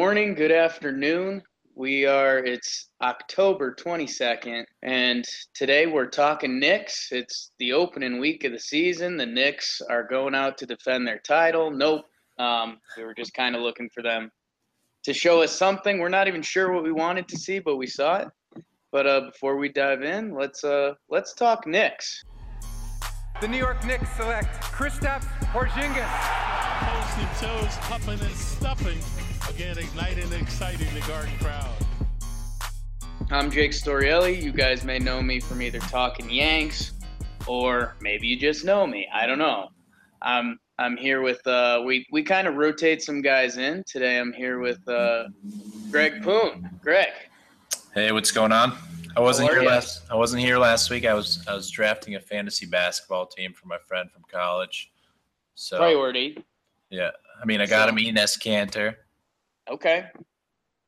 morning, good afternoon. We are, it's October 22nd, and today we're talking Knicks. It's the opening week of the season. The Knicks are going out to defend their title. Nope. Um, we were just kind of looking for them to show us something. We're not even sure what we wanted to see, but we saw it. But uh, before we dive in, let's uh, let's talk Knicks. The New York Knicks select Kristaps Porzingis. Toes and toes, huffing and stuffing. Again, igniting and exciting the Garden crowd. I'm Jake Storielli. You guys may know me from either talking Yanks or maybe you just know me. I don't know. I'm I'm here with uh, we we kind of rotate some guys in today. I'm here with uh, Greg Poon. Greg. Hey, what's going on? I wasn't here ya? last. I wasn't here last week. I was I was drafting a fantasy basketball team for my friend from college. So Priority. yeah, I mean I got So- him Enes Kanter. Okay.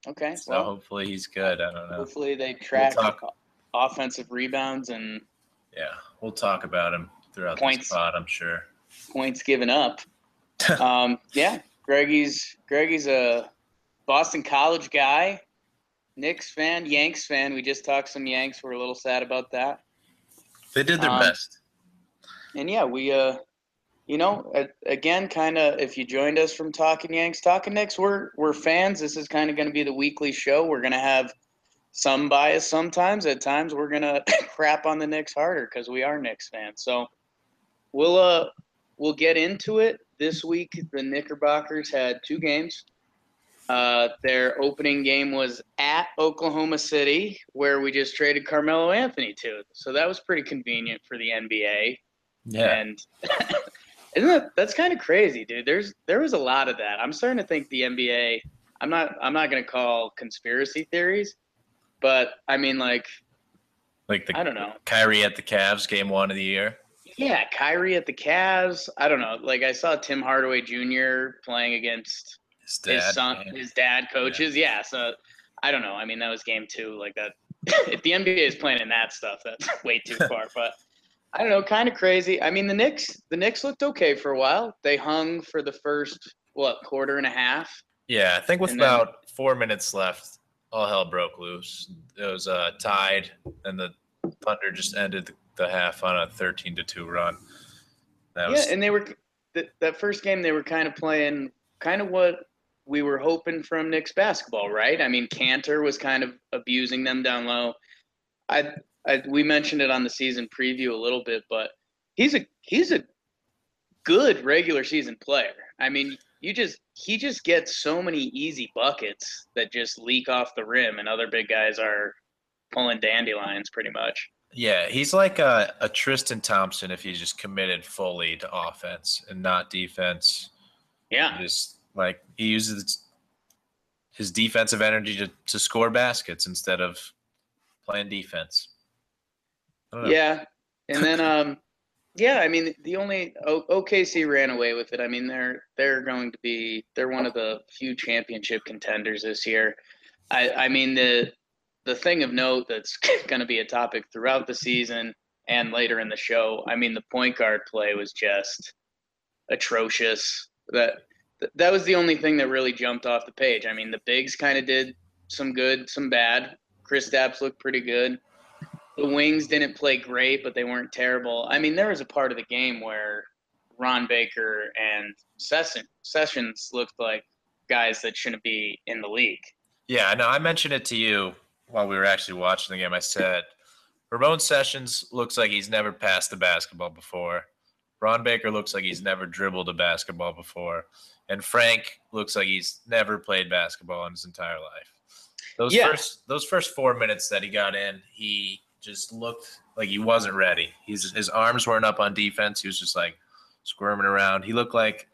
Okay. So well, hopefully he's good. I don't know. hopefully they track talk. offensive rebounds and Yeah, we'll talk about him throughout Points. this pod. I'm sure. points given up. um, yeah, Greggy's Greggy's a Boston College guy, Knicks fan, Yanks fan. We just talked some Yanks. We're a little sad about that. They did their Um, best. And yeah, we uh, you know, again, kind of if you joined us from Talking Yanks, Talking Knicks, we're we're fans. This is kind of going to be the weekly show. We're going to have some bias sometimes. At times, we're going to crap on the Knicks harder because we are Knicks fans. So we'll uh we'll get into it this week. The Knickerbockers had two games. Uh, their opening game was at Oklahoma City, where we just traded Carmelo Anthony to. So that was pretty convenient for the NBA. Yeah, And isn't that that's kind of crazy, dude? There's there was a lot of that. I'm starting to think the NBA. I'm not I'm not gonna call conspiracy theories, but I mean like like the I don't know. Kyrie at the Cavs game one of the year. Yeah, Kyrie at the Cavs. I don't know. Like I saw Tim Hardaway Jr. playing against His dad. his son, man. his dad coaches. Yeah. so I don't know. I mean, that was game two. Like that. if the NBA is playing in that stuff, that's way too far. but I don't know. Kind of crazy. I mean, the Knicks. The Knicks looked okay for a while. They hung for the first what quarter and a half. Yeah, I think with And then- about four minutes left, all hell broke loose. It was uh, tied, and the Thunder just ended the, half on a thirteen to two run. That was yeah, and they were th- that first game. They were kind of playing kind of what we were hoping from Knicks basketball, right? I mean, Kanter was kind of abusing them down low. I, I we mentioned it on the season preview a little bit, but he's a he's a good regular season player. I mean, you just he just gets so many easy buckets that just leak off the rim, and other big guys are pulling dandelions pretty much. yeah. He's like a, a Tristan Thompson if he's just committed fully to offense and not defense. Yeah, Just like he uses his defensive energy to, to score baskets instead of playing defense. Yeah, and then um, yeah, I mean the only o- OKC ran away with it. I mean they're they're going to be they're one of the few championship contenders this year. I I mean the the thing of note that's going to be a topic throughout the season and later in the show. I mean the point guard play was just atrocious. That that was the only thing that really jumped off the page. I mean the bigs kind of did some good, some bad. Kristaps looked pretty good the Wings didn't play great, but they weren't terrible. I mean, there was a part of the game where Ron Baker and Session, Sessions looked like guys that shouldn't be in the league. Yeah, no, I mentioned it to you while we were actually watching the game. I said, Ramon Sessions looks like he's never passed the basketball before. Ron Baker looks like he's never dribbled a basketball before. And Frank looks like he's never played basketball in his entire life. Those Yeah. first those first four minutes that he got in, he just looked like he wasn't ready. He's his arms weren't up on defense. He was just like squirming around. He looked like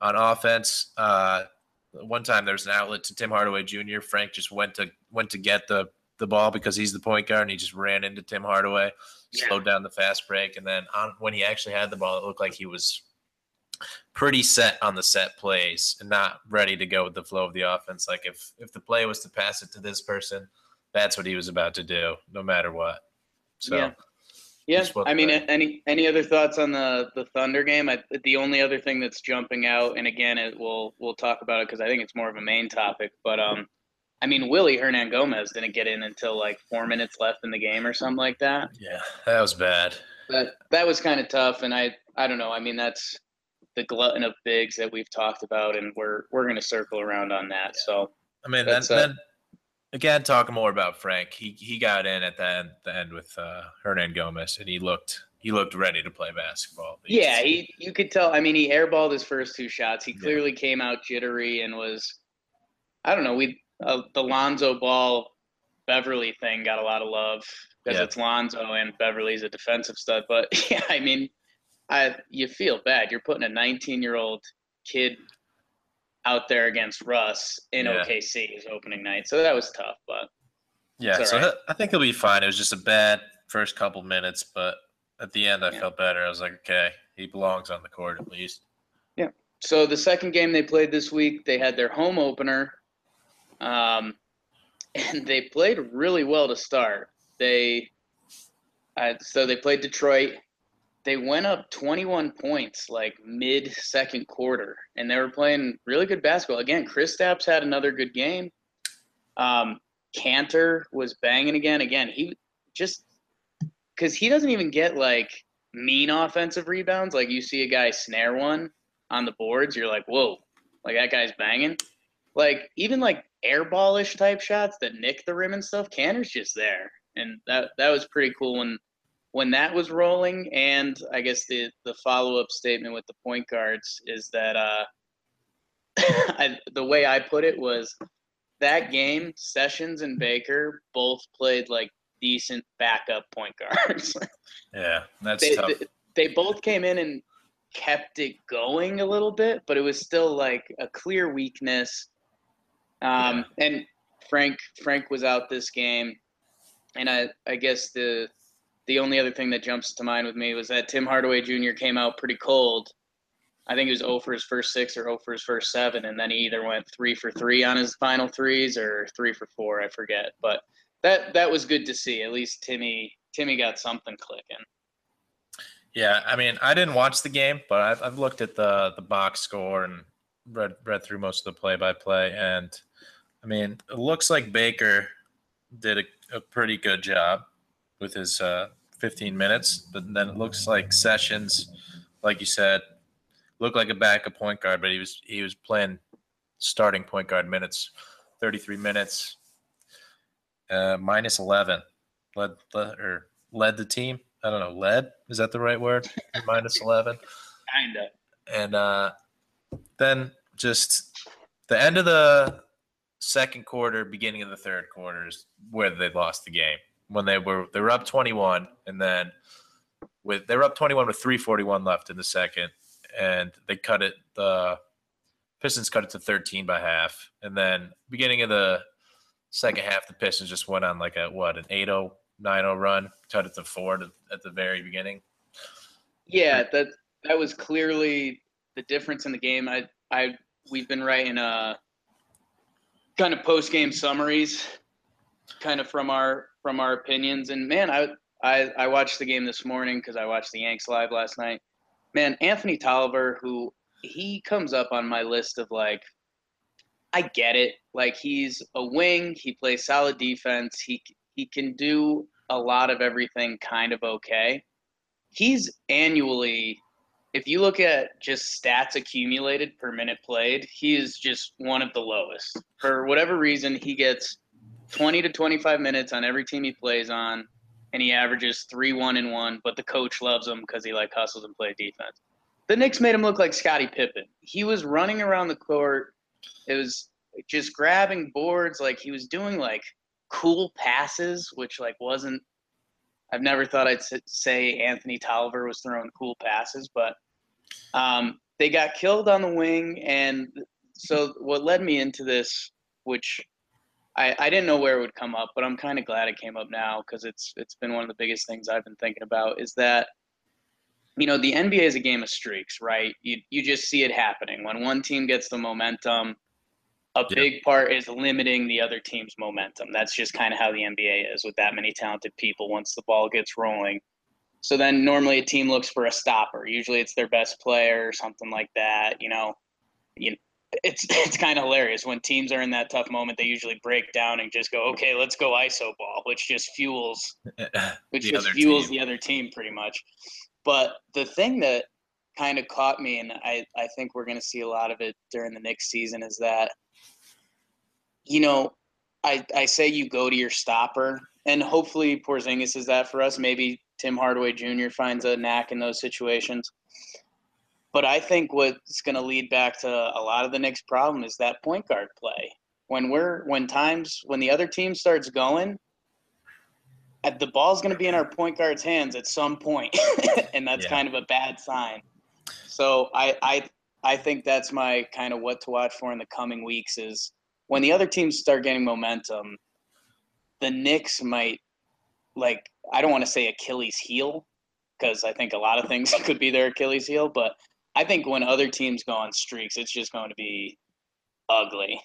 on offense, uh, one time there was an outlet to Tim Hardaway Jr. Frank just went to went to get the the ball because he's the point guard and he just ran into Tim Hardaway, Yeah. slowed down the fast break, and then on when he actually had the ball, it looked like he was pretty set on the set plays and not ready to go with the flow of the offense. Like if if the play was to pass it to this person, that's what he was about to do, no matter what. So Yeah. Yeah, I mean, any any other thoughts on the the Thunder game? I, the only other thing that's jumping out, and again, it, we'll we'll talk about it because I think it's more of a main topic. But um, I mean, Willy Hernangomez didn't get in until like four minutes left in the game or something like that. Yeah, that was bad. But that was kind of tough, and I I don't know. I mean, that's the glutton of bigs that we've talked about, and we're we're gonna circle around on that. So I mean, That's, uh, then again, talking more about Frank, he he got in at the end, the end with uh, Hernangomez, and he looked he looked ready to play basketball. Yeah, he you could tell. I mean, he airballed his first two shots. He Yeah. clearly came out jittery and was, I don't know. We uh, the Lonzo Ball Beverly thing got a lot of love because Yeah. it's Lonzo and Beverly's a defensive stud. But yeah, I mean, I you feel bad. You're putting a 19 year old kid out there against Russ in Yeah. OKC his opening night, so that was tough. But yeah. So right. I think he'll be fine. It was just a bad first couple minutes, but at the end, I Yeah. felt better. I was like, okay, he belongs on the court at least. Yeah. So the second game they played this week, they had their home opener, um, and they played really well to start. They, uh, so they played Detroit. They went up 21 points like mid second quarter, and they were playing really good basketball. Again, Kristaps had another good game. Um, Kanter was banging again. Again, he just because he doesn't even get like mean offensive rebounds. Like you see a guy snare one on the boards, you're like, whoa, like that guy's banging. Like even like airballish type shots that nick the rim and stuff, Kanter's just there, and that that was pretty cool when when that was rolling. And I guess the the follow up statement with the point guards is that uh, I, the way I put it was that game, Sessions and Baker both played like decent backup point guards. Yeah, that's they, tough. they, they both came in and kept it going a little bit, but it was still like a clear weakness. Um, And Frank Frank was out this game, and I I guess the the only other thing that jumps to mind with me was that Tim Hardaway Jr. came out pretty cold. I think it was 0 for his first six or 0 for his first seven, and then he either went three for three on his final threes or three for four, I forget. But that that was good to see. At least Timmy Timmy got something clicking. Yeah, I mean, I didn't watch the game, but I've, I've looked at the the box score and read read through most of the play by play, and I mean, it looks like Baker did a, a pretty good job with his uh, 15 minutes, but then it looks like Sessions, like you said, looked like a backup point guard, but he was he was playing starting point guard minutes, 33 minutes, uh, minus 11, led, led or led the team. I don't know, led is that the right word? minus 11 Kinda. and uh, then just the end of the second quarter, beginning of the third quarter is where they lost the game when they were they were up 21 and then with they were up 21 with 341 left in the second and they cut it the Pistons cut it to 13 by half and then beginning of the second half the Pistons just went on like a what an 8-0 9-0 run cut it to 4 to, at the very beginning Yeah, that that was clearly the difference in the game. I I we've been writing uh kind of post game summaries, kind of from our from our opinions. And man, I I I watched the game this morning because I watched the Yanks live last night. Man, Anthony Tolliver, who he comes up on my list of like, I get it. Like he's a wing. He plays solid defense. He he can do a lot of everything kind of okay he's annually if you look at just stats accumulated per minute played he is just one of the lowest for whatever reason he gets 20 to 25 minutes on every team he plays on and he averages 3 1 and 1 but the coach loves him because he like hustles and play defense. The Knicks made him look like Scottie Pippen. He was running around the court. It was just grabbing boards like he was doing like cool passes which like wasn't I've never thought I'd say Anthony Tolliver was throwing cool passes, but um, they got killed on the wing, and so what led me into this, which I, I didn't know where it would come up, but I'm kind of glad it came up now because it's it's been one of the biggest things I've been thinking about is that you know the NBA is a game of streaks, right? You you just see it happening when one team gets the momentum. A Yeah. big part is limiting the other team's momentum. That's just kind of how the NBA is with that many talented people. Once the ball gets rolling, So then normally a team looks for a stopper. Usually it's their best player or something like that. You know, you it's it's kind of hilarious when teams are in that tough moment. They usually break down and just go, okay, let's go iso ball, which just fuels which The just other fuels team. the other team pretty much. But the thing that kind of caught me, and I, I think we're going to see a lot of it during the next season, is that, you know, I, I say you go to your stopper, and hopefully Porzingis is that for us. Maybe Tim Hardaway Jr. finds a knack in those situations. But I think what's going to lead back to a lot of the next problem is that point guard play. When we're when times when the other team starts going, at the ball's going to be in our point guard's hands at some point, and that's Yeah. kind of a bad sign. So I I I think that's my kind of what to watch for in the coming weeks is when the other teams start getting momentum, the Knicks might like I don't want to say Achilles heel because I think a lot of things could be their Achilles heel, but I think when other teams go on streaks, it's just going to be ugly.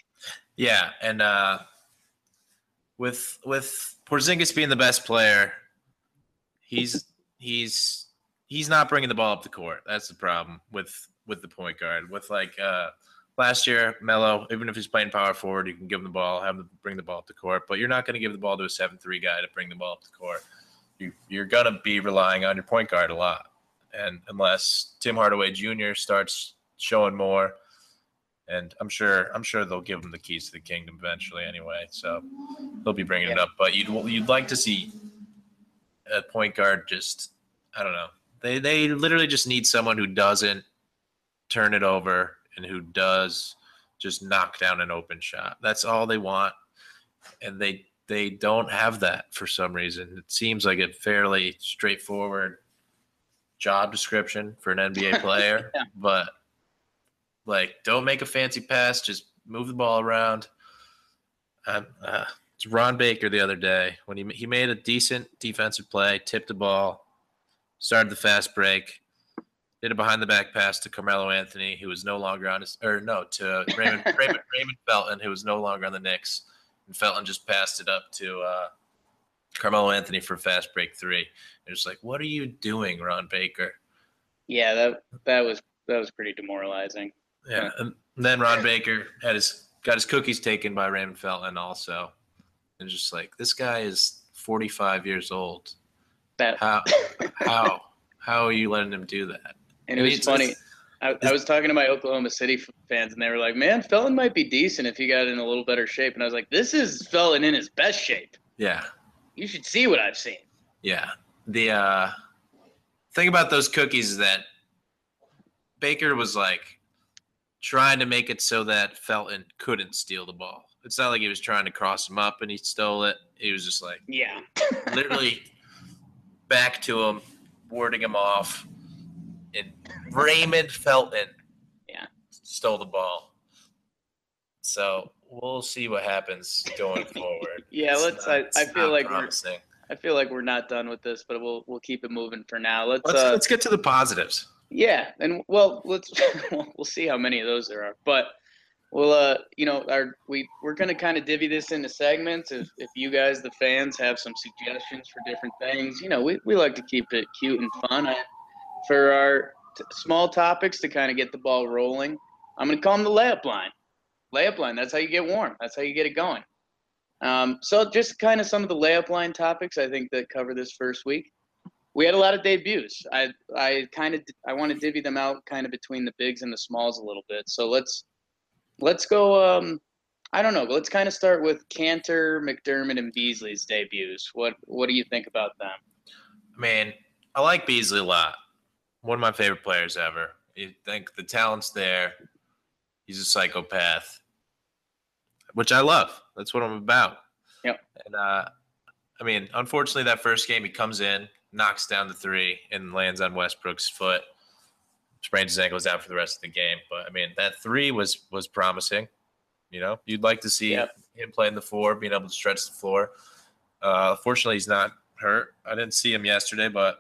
Yeah, and uh, with with Porzingis being the best player, he's he's he's not bringing the ball up the court. That's the problem with with the point guard. With like uh, last year, Melo, even if he's playing power forward, you can give him the ball, have him bring the ball up the court. But you're not going to give the ball to a seven three guy to bring the ball up the court. You, you're going to be relying on your point guard a lot, and unless Tim Hardaway Jr. starts showing more and I'm sure I'm sure they'll give him the keys to the kingdom eventually anyway. So they'll be bringing it up. But you'd you'd like to see a point guard just I don't know. They they literally just need someone who doesn't turn it over and who does just knock down an open shot. That's all they want, and they they don't have that for some reason. It seems like a fairly straightforward job description for an NBA player, Yeah. but like, don't make a fancy pass. Just move the ball around. Um, uh, it's Ron Baker the other day when he he made a decent defensive play, tipped the ball, started the fast break, did a behind the back pass to Carmelo Anthony, who was no longer on his or no to Raymond Raymond, Raymond Felton, who was no longer on the Knicks, and Felton just passed it up to uh, Carmelo Anthony for fast break three. It was like, what are you doing, Ron Baker? Yeah, that that was that was pretty demoralizing. Yeah, and then Ron Baker had his got his cookies taken by Raymond Felton also, and just like this guy is 45 years old. That How how how are you letting him do that? and it was It's- funny. it's- I, I was talking to my Oklahoma City fans, and they were like, "Man, Felton might be decent if he got in a little better shape." And I was like, "This is Felton in his best shape. Yeah, You should see what I've seen." yeah. The uh, thing about those cookies is that Baker was like trying to make it so that Felton couldn't steal the ball. It's not like he was trying to cross him up and he stole it. He was just like Yeah, literally back to him, warding him off. And Raymond Felton Yeah. stole the ball. So we'll see what happens going forward. Yeah, It's let's- not- I- I feel not like we're- I feel like we're not done with this, but we'll we'll keep it moving for now. Let's, Let's, uh, let's get to the positives. Yeah, and well, let's we'll see how many of those there are. But we'll uh, you know, our we we're gonna kind of divvy this into segments. If if you guys, the fans, have some suggestions for different things, you know, we we like to keep it cute and fun. I, for our t- small topics to kind of get the ball rolling, I'm gonna call them the layup line. Layup line. That's how you get warm. That's how you get it going. Um, so just kind of some of the layup line topics I think that cover this first week we had a lot of debuts. I I kind of I want to divvy them out kind of between the bigs and the smalls a little bit. So let's let's go. Um, I don't know. Let's kind of start with Kanter, McDermott, and Beasley's debuts. What what do you think about them? I mean, I like Beasley a lot. One of my favorite players ever. You think the talent's there. He's a psychopath, which I love. That's what I'm about. Yep. And uh, I mean, unfortunately, that first game he comes in, knocks down the three, and lands on Westbrook's foot. Sprains his ankle, is out for the rest of the game. But I mean, that three was was promising. You know, you'd like to see Yep. him playing the floor, being able to stretch the floor. Uh, fortunately, he's not hurt. I didn't see him yesterday, but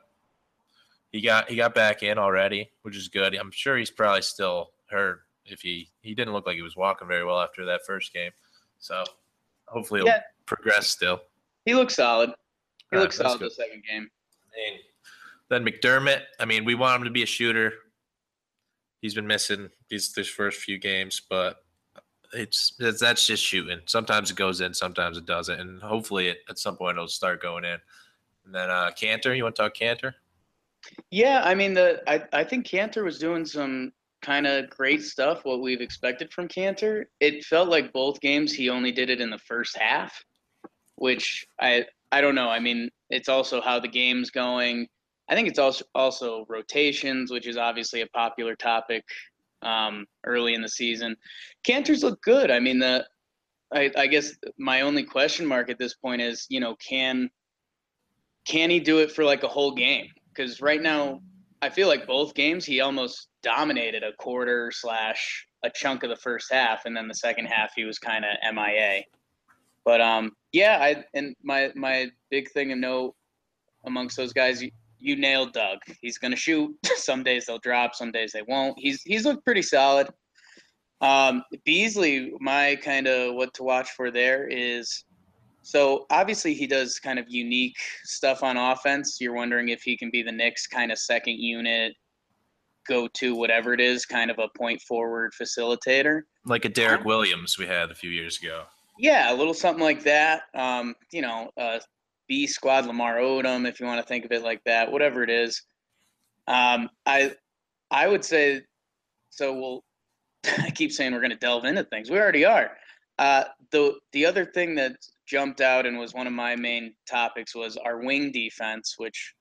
he got he got back in already, which is good. I'm sure he's probably still hurt. If he he didn't look like he was walking very well after that first game, so hopefully he'll Yeah. progress still. He looks solid. He All looks solid the second game. I mean, Then McDermott. I mean, we want him to be a shooter. He's been missing these these first few games, but it's, it's that's just shooting. Sometimes it goes in, sometimes it doesn't, and hopefully it, at some point it'll start going in. And then uh, Kanter, you want to talk Kanter? Yeah, I mean the I, I think Kanter was doing some kind of great stuff what we've expected from Kanter. It felt like both games he only did it in the first half, which I I don't know. I mean, it's also how the game's going. I think it's also also rotations, which is obviously a popular topic um, early in the season. Kanter's look good. I mean, the I, I guess my only question mark at this point is, you know, can can he do it for like a whole game? Because right now, I feel like both games he almost dominated a quarter slash a chunk of the first half, and then the second half he was kind of MIA. But um, yeah, I and my my big thing to note amongst those guys, you, you nailed Doug. He's gonna shoot. some days they'll drop, some days they won't. He's he's looked pretty solid. Um, Beasley, my kind of what to watch for there is so obviously he does kind of unique stuff on offense. You're wondering if he can be the Knicks kind of second unit, go to whatever it is, kind of a point forward facilitator. Like a Derrick Williams we had a few years ago. Yeah, a little something like that. Um, you know, uh, B squad Lamar Odom, if you want to think of it like that, whatever it is. Um, I I would say so. We'll. I keep saying we're going to delve into things. We already are. Uh, the the other thing that jumped out and was one of my main topics was our wing defense, which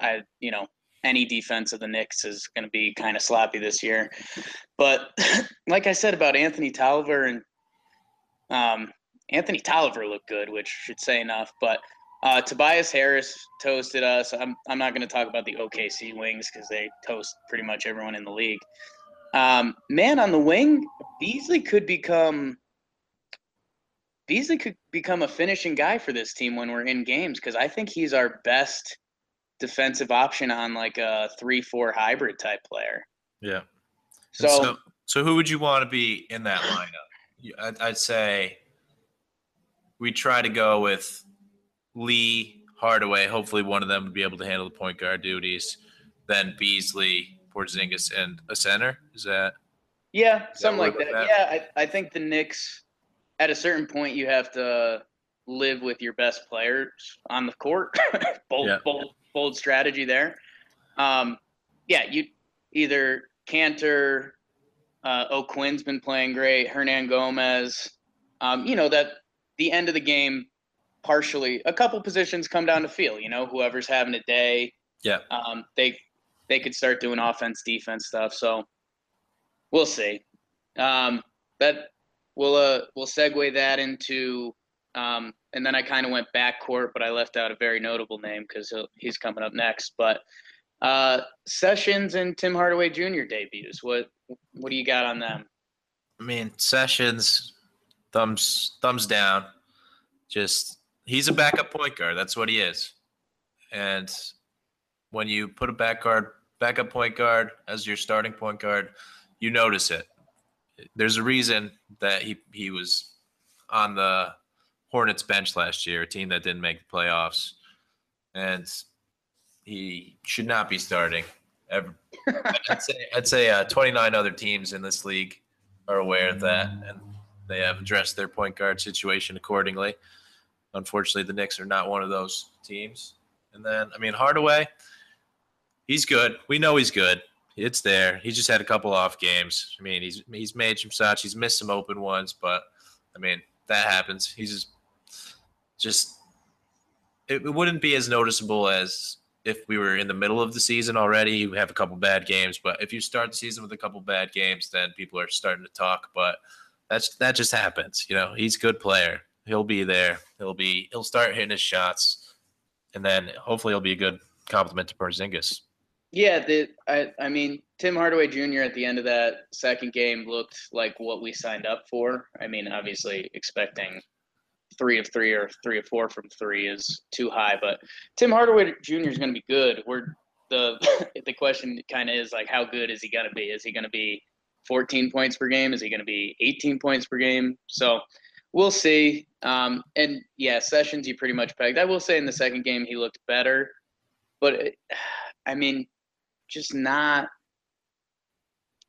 I you know any defense of the Knicks is going to be kind of sloppy this year. But like I said about Anthony Tolliver and um, Anthony Tolliver looked good, which should say enough. But uh, Tobias Harris toasted us. I'm, I'm not going to talk about the OKC wings because they toast pretty much everyone in the league. Um, man, on the wing, Beasley could become Beasley could become a finishing guy for this team when we're in games because I think he's our best defensive option on like a three-four hybrid type player. Yeah. So, so, so who would you want to be in that lineup? I'd, I'd say we try to go with Lee Hardaway. Hopefully, one of them would be able to handle the point guard duties. Then Beasley, Porzingis, and a center. Is that? Yeah, something like work that. Yeah, I, I think the Knicks, at a certain point, you have to live with your best players on the court. bold, Yeah. bold, bold strategy there. Um, yeah, you either Kanter, uh, O'Quinn's been playing great. Hernangomez. Um, you know that the end of the game, partially a couple positions come down to feel. You know, whoever's having a day, Yeah. um, they they could start doing offense, defense stuff. So we'll see. Um, that we'll uh, we'll segue that into, um, and then I kind of went backcourt, but I left out a very notable name because he's coming up next. But uh, Sessions and Tim Hardaway Jr. debuts. What what do you got on them? I mean, Sessions, thumbs thumbs down. Just he's a backup point guard. That's what he is. And when you put a back guard, backup point guard as your starting point guard, you notice it. There's a reason that he he was on the Hornets bench last year, a team that didn't make the playoffs, and he should not be starting. Ever. I'd say I'd say uh, 29 other teams in this league are aware of that, and they have addressed their point guard situation accordingly. Unfortunately, the Knicks are not one of those teams. And then, I mean, Hardaway, he's good. We know he's good. It's there. He just had a couple off games. I mean, he's he's made some shots. He's missed some open ones, but I mean, that happens. He's just it, it wouldn't be as noticeable as if we were in the middle of the season already. You have a couple bad games, but if you start the season with a couple bad games, then people are starting to talk. But that's that just happens. You know, he's a good player. He'll be there. He'll be he'll start hitting his shots, and then hopefully he'll be a good compliment to Porzingis. Yeah, the I I mean Tim Hardaway Jr. at the end of that second game looked like what we signed up for. I mean, obviously expecting three of three or three of four from three is too high, but Tim Hardaway Jr. is going to be good. We're the the question kind of is like, how good is he going to be? Is he going to be 14 points per game? Is he going to be 18 points per game? So we'll see. Um, and yeah, Sessions, you pretty much pegged. I will say in the second game he looked better, but it, I mean, just not.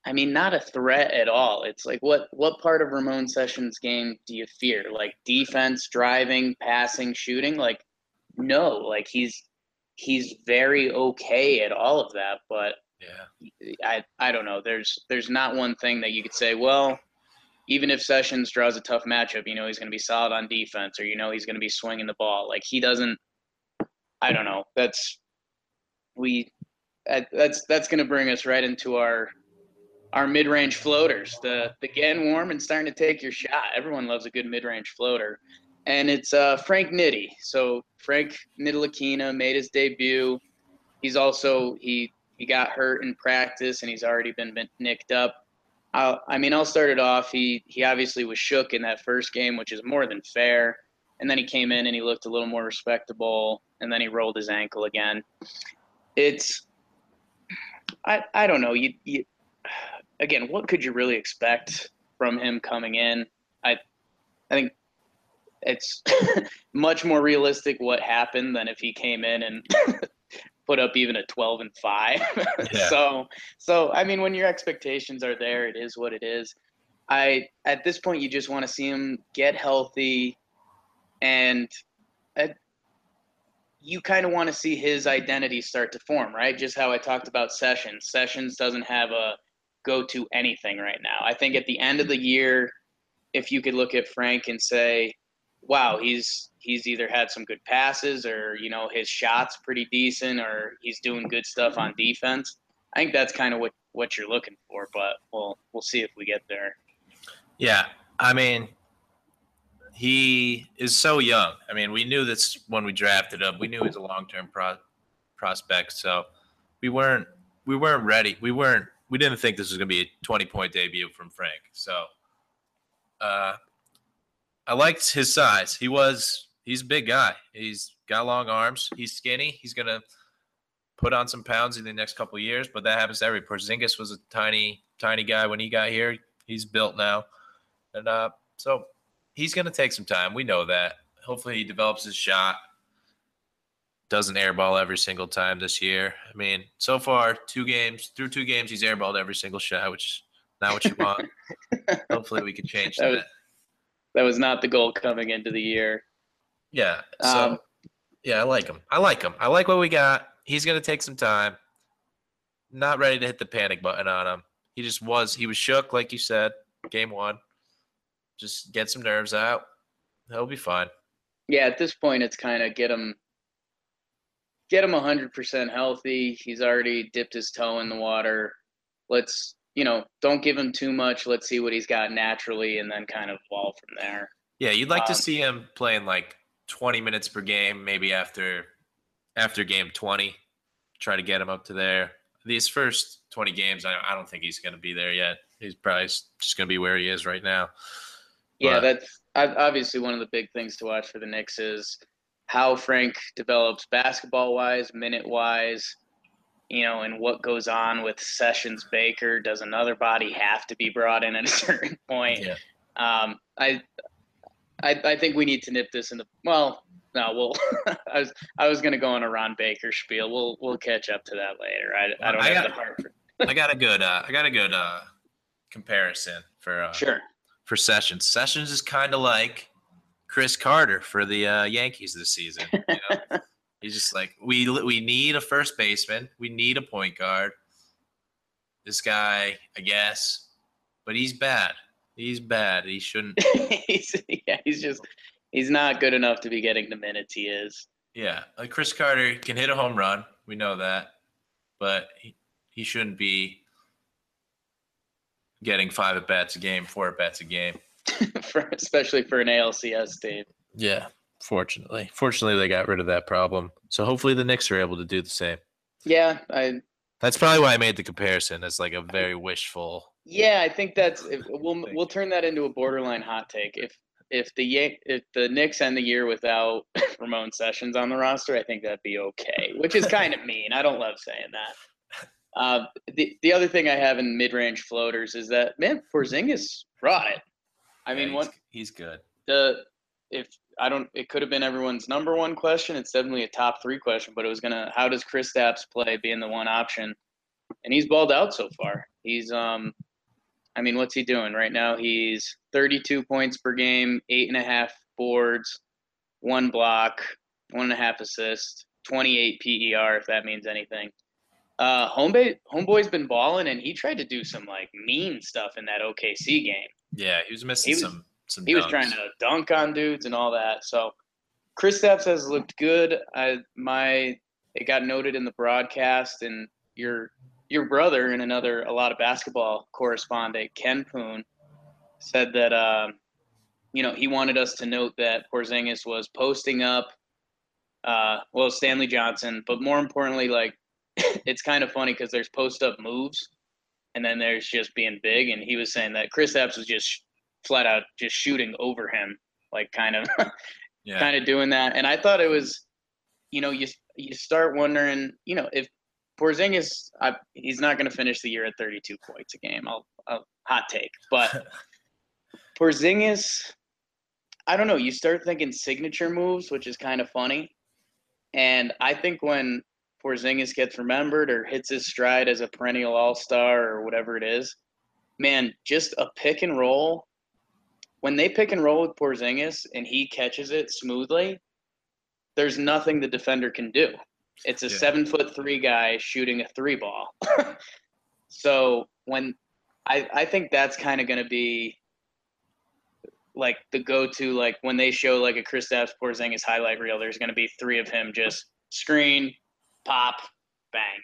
I mean, not a threat at all. It's like what what part of Ramon Sessions' game do you fear? Like defense, driving, passing, shooting? Like no, like he's he's very okay at all of that, but Yeah. I I don't know. There's there's not one thing that you could say. Well, even if Sessions draws a tough matchup, you know he's going to be solid on defense, or you know he's going to be swinging the ball. Like he doesn't. I don't know. That's we. That's that's going to bring us right into our our mid-range floaters. The the getting warm and starting to take your shot. Everyone loves a good mid-range floater, and it's uh, Frank Nitti. So Frank Ntilikina made his debut. He's also he he got hurt in practice and he's already been, been nicked up. I'll, I mean, I'll start it off. He he obviously was shook in that first game, which is more than fair. And then he came in and he looked a little more respectable. And then he rolled his ankle again. It's I I don't know. You you again, what could you really expect from him coming in? I I think it's much more realistic what happened than if he came in and put up even a 12 and 5 Yeah. so so i mean when your expectations are there it is what it is i at this point you just want to see him get healthy and uh, you kind of want to see his identity start to form right just how i talked about sessions sessions doesn't have a go to anything right now i think at the end of the year if you could look at frank and say wow, he's he's either had some good passes or you know his shots pretty decent or he's doing good stuff on defense. I think that's kind of what what you're looking for, but we'll we'll see if we get there. Yeah, I mean, he is so young. I mean, we knew this when we drafted him. We knew he was a long-term pro- prospect, so we weren't we weren't ready. We weren't we didn't think this was going to be a 20-point debut from Frank. So, uh, I liked his size. He was he's a big guy. He's got long arms. He's skinny. He's gonna put on some pounds in the next couple years, but that happens to every. Porzingis was a tiny tiny guy when he got here. He's built now, and uh, so he's gonna take some time. We know that. Hopefully, he develops his shot. Doesn't airball every single time this year. I mean, so far, two games through two games, he's airballed every single shot, which is not what you want. Hopefully, we can change That that. was- That was not the goal coming into the year. Yeah. So Um, yeah, I like him. I like him. I like what we got. He's gonna take some time. Not ready to hit the panic button on him. He just was. He was shook, like you said, game one. Just get some nerves out. He'll be fine. Yeah, at this point, it's kind of get him get him 100% healthy. He's already dipped his toe in the water. Let's you know, don't give him too much. Let's see what he's got naturally, and then kind of evolve from there. Yeah, you'd like to Um, see him playing like 20 minutes per game, maybe after after game 20. Try to get him up to there. These first 20 games, I, I don't think he's going to be there yet. He's probably just going to be where he is right now. Yeah, But- that's obviously one of the big things to watch for the Knicks is how Frank develops basketball wise, minute wise, you know, and what goes on with Sessions Baker. Does another body have to be brought in at a certain point? Yeah. Um, I, I, I think we need to nip this in the well. No, we'll. I was I was gonna go on a Ron Baker spiel. We'll we'll catch up to that later. I, I don't I have got- the heart for I got a good uh, I got a good uh, comparison for uh, sure. for Sessions. Sessions is kind of like Chris Carter for the uh, Yankees this season. You know? He's just like we we need a first baseman, we need a point guard. This guy, I guess, but he's bad. He's bad. He shouldn't. he's yeah, he's just he's not good enough to be getting the minutes he is. Yeah, like Chris Carter can hit a home run. We know that, but he, he shouldn't be getting five at bats a game, four at bats a game. for especially for an ALCS team. Yeah, fortunately. Fortunately, they got rid of that problem. So hopefully the Knicks are able to do the same. Yeah, I That's probably why I made the comparison as like a very wishful. yeah, I think that's if, we'll we'll turn that into a borderline hot take. If if the if the Knicks end the year without Ramon Sessions on the roster, I think that'd be okay. Which is kind of mean. I don't love saying that. Uh, the the other thing I have in mid range floaters is that man Porzingis brought it. I mean, Yeah, what he's, he's good. the if I don't, it could have been everyone's number one question. It's definitely a top three question, but it was gonna, how does Kristaps play being the one option? And he's balled out so far. He's, um, I mean, what's he doing right now? He's 32 points per game, eight and a half boards, one block, one and a half assists, 28 PER, if that means anything. Uh, homeboy, homeboy's been balling, and he tried to do some like mean stuff in that OKC game. Yeah, he was missing He was- some some. He was trying to dunk on dudes and all that. So, Chris Kristaps has looked good. I my it got noted in the broadcast, and your your brother and another a lot of basketball correspondent Ken Poon said that um, you know he wanted us to note that Porzingis was posting up. Uh, well, Stanley Johnson, but more importantly, like it's kind of funny because there's post up moves, and then there's just being big. And he was saying that Kristaps was just flat out just shooting over him, like kind of Yeah, kind of doing that. And I thought it was, you know, you you start wondering, you know, if Porzingis, I, he's not going to finish the year at 32 points a game. I'll, I'll hot take, but Porzingis, I don't know. You start thinking signature moves, which is kind of funny. And I think when Porzingis gets remembered or hits his stride as a perennial All Star or whatever it is, man, just a pick and roll. When they pick and roll with Porzingis and he catches it smoothly, there's nothing the defender can do. It's a Yeah. seven foot three guy shooting a three ball. so when I I think that's kind of going to be like the go-to like when they show like a Kristaps Porzingis highlight reel there's going to be three of him just screen pop bang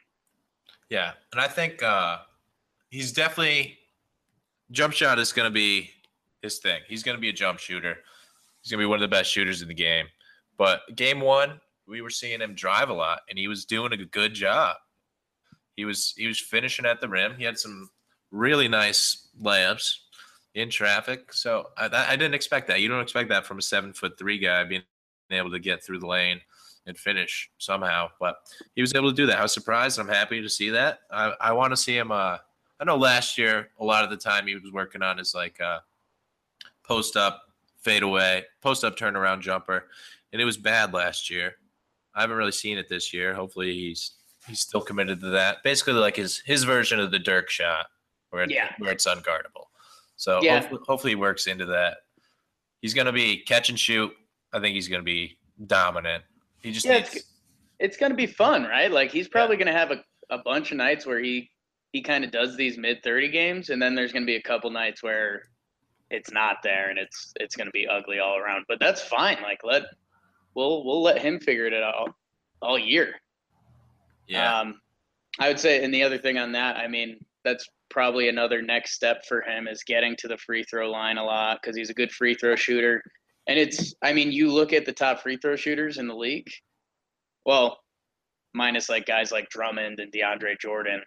yeah, and I think uh, he's definitely jump shot is going to be his thing. He's going to be a jump shooter. He's going to be one of the best shooters in the game. But game one, we were seeing him drive a lot, and he was doing a good job. He was he was finishing at the rim. He had some really nice layups in traffic. So I, I didn't expect that. You don't expect that from a seven foot three guy being able to get through the lane and finish somehow. But he was able to do that. I was surprised. I'm happy to see that. I, I want to see him. Uh, I know last year a lot of the time he was working on his like uh, post up, fade away, post up turnaround jumper, and it was bad last year. I haven't really seen it this year. Hopefully he's he's still committed to that. Basically, like his his version of the Dirk shot, where it, Yeah. where it's unguardable. So Yeah. hopefully, hopefully he works into that. He's going to be catch and shoot. I think he's going to be dominant. He just Yeah, needs. it's- it's going to be fun right like he's probably going to have a, a bunch of nights where he he kind of does these mid 30 games and then there's going to be a couple nights where it's not there and it's it's going to be ugly all around but that's fine like let we'll we'll let him figure it out all year yeah. Um, I would say, and the other thing on that, I mean, that's probably another next step for him is getting to the free throw line a lot because he's a good free throw shooter. And it's, I mean, you look at the top free throw shooters in the league. Well, minus like guys like Drummond and DeAndre Jordan.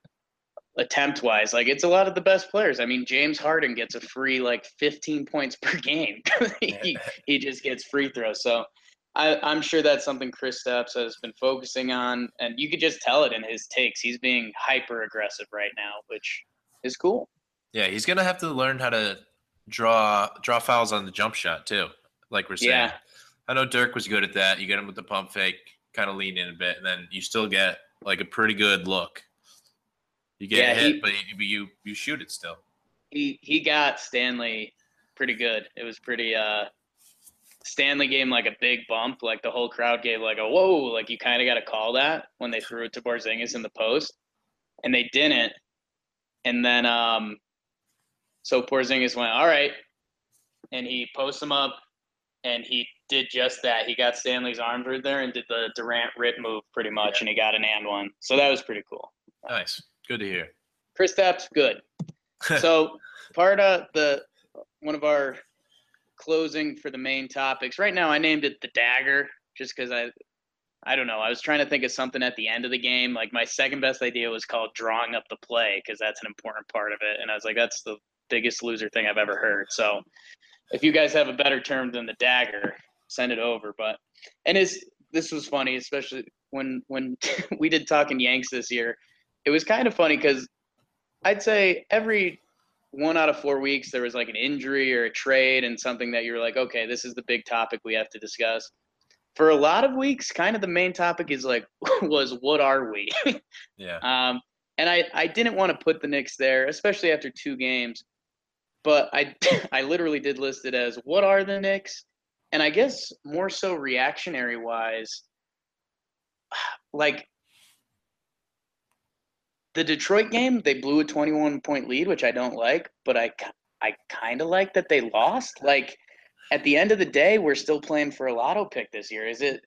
Attempt wise, like it's a lot of the best players. I mean, James Harden gets a free like 15 points per game. he, he just gets free throws. So I, I'm sure that's something Kristaps has been focusing on, and you could just tell it in his takes. He's being hyper aggressive right now, which is cool. Yeah, he's gonna have to learn how to draw draw fouls on the jump shot too. Like we're saying, Yeah. I know Dirk was good at that. You get him with the pump fake, kind of lean in a bit, and then you still get like a pretty good look. You get Yeah, hit, he- but you, you you shoot it still. He he got Stanley pretty good. It was pretty. uh Stanley gave him like a big bump. Like the whole crowd gave like a whoa. Like you kind of got to call that when they threw it to Porzingis in the post, and they didn't. And then um, so Porzingis went all right, and he posts him up, and he did just that. He got Stanley's arms right there and did the Durant rip move pretty much, and he got an and one. So that was pretty cool. Nice, good to hear. Kristaps, good. so part of the one of our closing for the main topics right now i named it the dagger just because i i don't know i was trying to think of something at the end of the game like my second best idea was called drawing up the play because that's an important part of it and i was like that's the biggest loser thing i've ever heard so if you guys have a better term than the dagger send it over but and is this was funny especially when when we did talking yanks this year it was kind of funny because I'd say every one out of four weeks there was like an injury or a trade and something that you're like, okay, this is the big topic we have to discuss. For a lot of weeks, kind of the main topic is like, was what are we? Yeah. Um, and I, I didn't want to put the Knicks there, especially after two games. But I, I literally did list it as what are the Knicks? And I guess more so reactionary wise, like the Detroit game, they blew a 21 point lead, which I don't like, but I, I kind of like that they lost. Like at the end of the day, we're still playing for a lotto pick this year. Is it,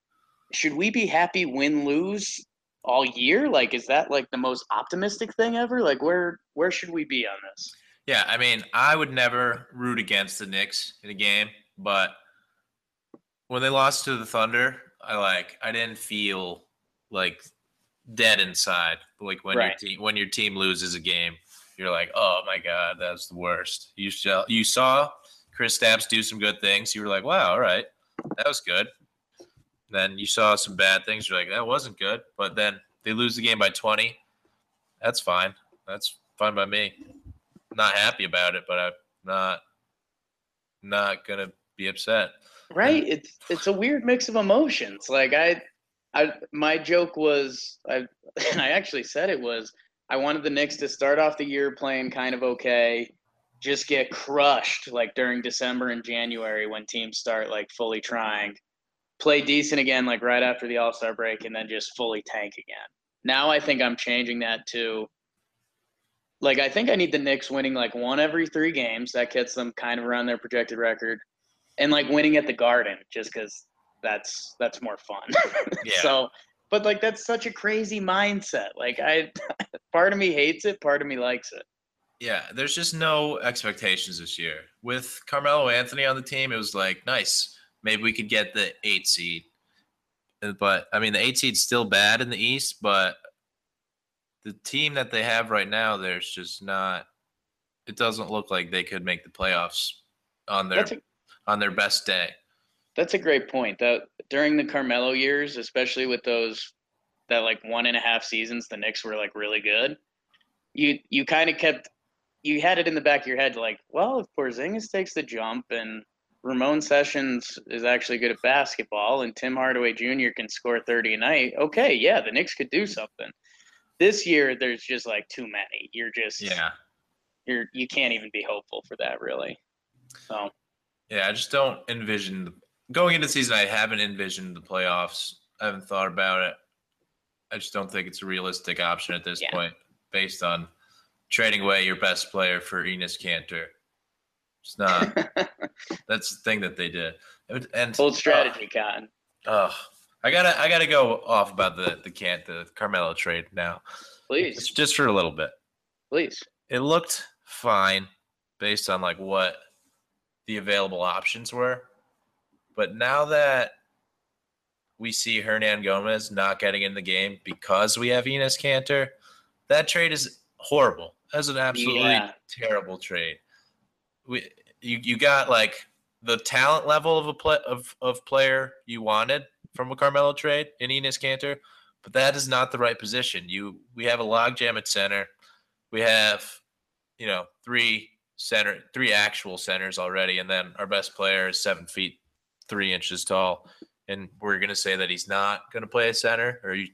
should we be happy win lose all year? Like, is that like the most optimistic thing ever? Like, where where should we be on this? Yeah, I mean, I would never root against the Knicks in a game, but when they lost to the Thunder, I like I didn't feel like dead inside. Like when Right. your team when your team loses a game, you're like, oh my god, that's the worst. You saw you saw Kristaps do some good things. You were like, wow, all right, that was good. Then you saw some bad things. You're like, that wasn't good. But then they lose the game by 20. That's fine. That's fine by me. Not happy about it, but I'm not not gonna be upset. Right? It's it's a weird mix of emotions. Like I, I my joke was I, I actually said it was I wanted the Knicks to start off the year playing kind of okay, just get crushed like during December and January when teams start like fully trying, play decent again like right after the All Star break, and then just fully tank again. Now I think I'm changing that to like I think I need the Knicks winning like one every three games. That gets them kind of around their projected record, and like winning at the Garden just because that's that's more fun. Yeah. So, but like that's such a crazy mindset. Like I, part of me hates it, part of me likes it. Yeah, there's just no expectations this year. With Carmelo Anthony on the team, it was like, nice. Maybe we could get the eight seed. But I mean, the eight seed's still bad in the East, but the team that they have right now, there's just not. It doesn't look like they could make the playoffs on their a on their best day. that's a great point. That during the Carmelo years, especially with those that like one and a half seasons, the Knicks were like really good. You you kind of kept you had it in the back of your head like, well, if Porzingis takes the jump and Ramon Sessions is actually good at basketball and Tim Hardaway Jr. can score 30 a night, okay, yeah, the Knicks could do something. This year there's just like too many. You're just Yeah, you're you can't even be hopeful for that really. So yeah. I just don't envision the, going into the season. I haven't envisioned the playoffs. I haven't thought about it. I just don't think it's a realistic option at this Yeah. point, based on trading away your best player for Enes Kanter. It's not. that's the thing that they did. And- And bold strategy, Cotton. Oh, I gotta, I gotta go off about the the can't the Carmelo trade now, Please, just, just for a little bit. please. It looked fine based on like what the available options were, but now that we see Hernangomez not getting in the game because we have Enes Kanter, that trade is horrible. That's an absolutely Yeah. terrible trade. We you you got like the talent level of a play of, of player you wanted from a Carmelo trade in Enes Kanter, but that is not the right position. You we have a logjam at center. We have, you know, three center three actual centers already, and then our best player is seven feet three inches tall. And we're gonna say that he's not gonna play a center. Are you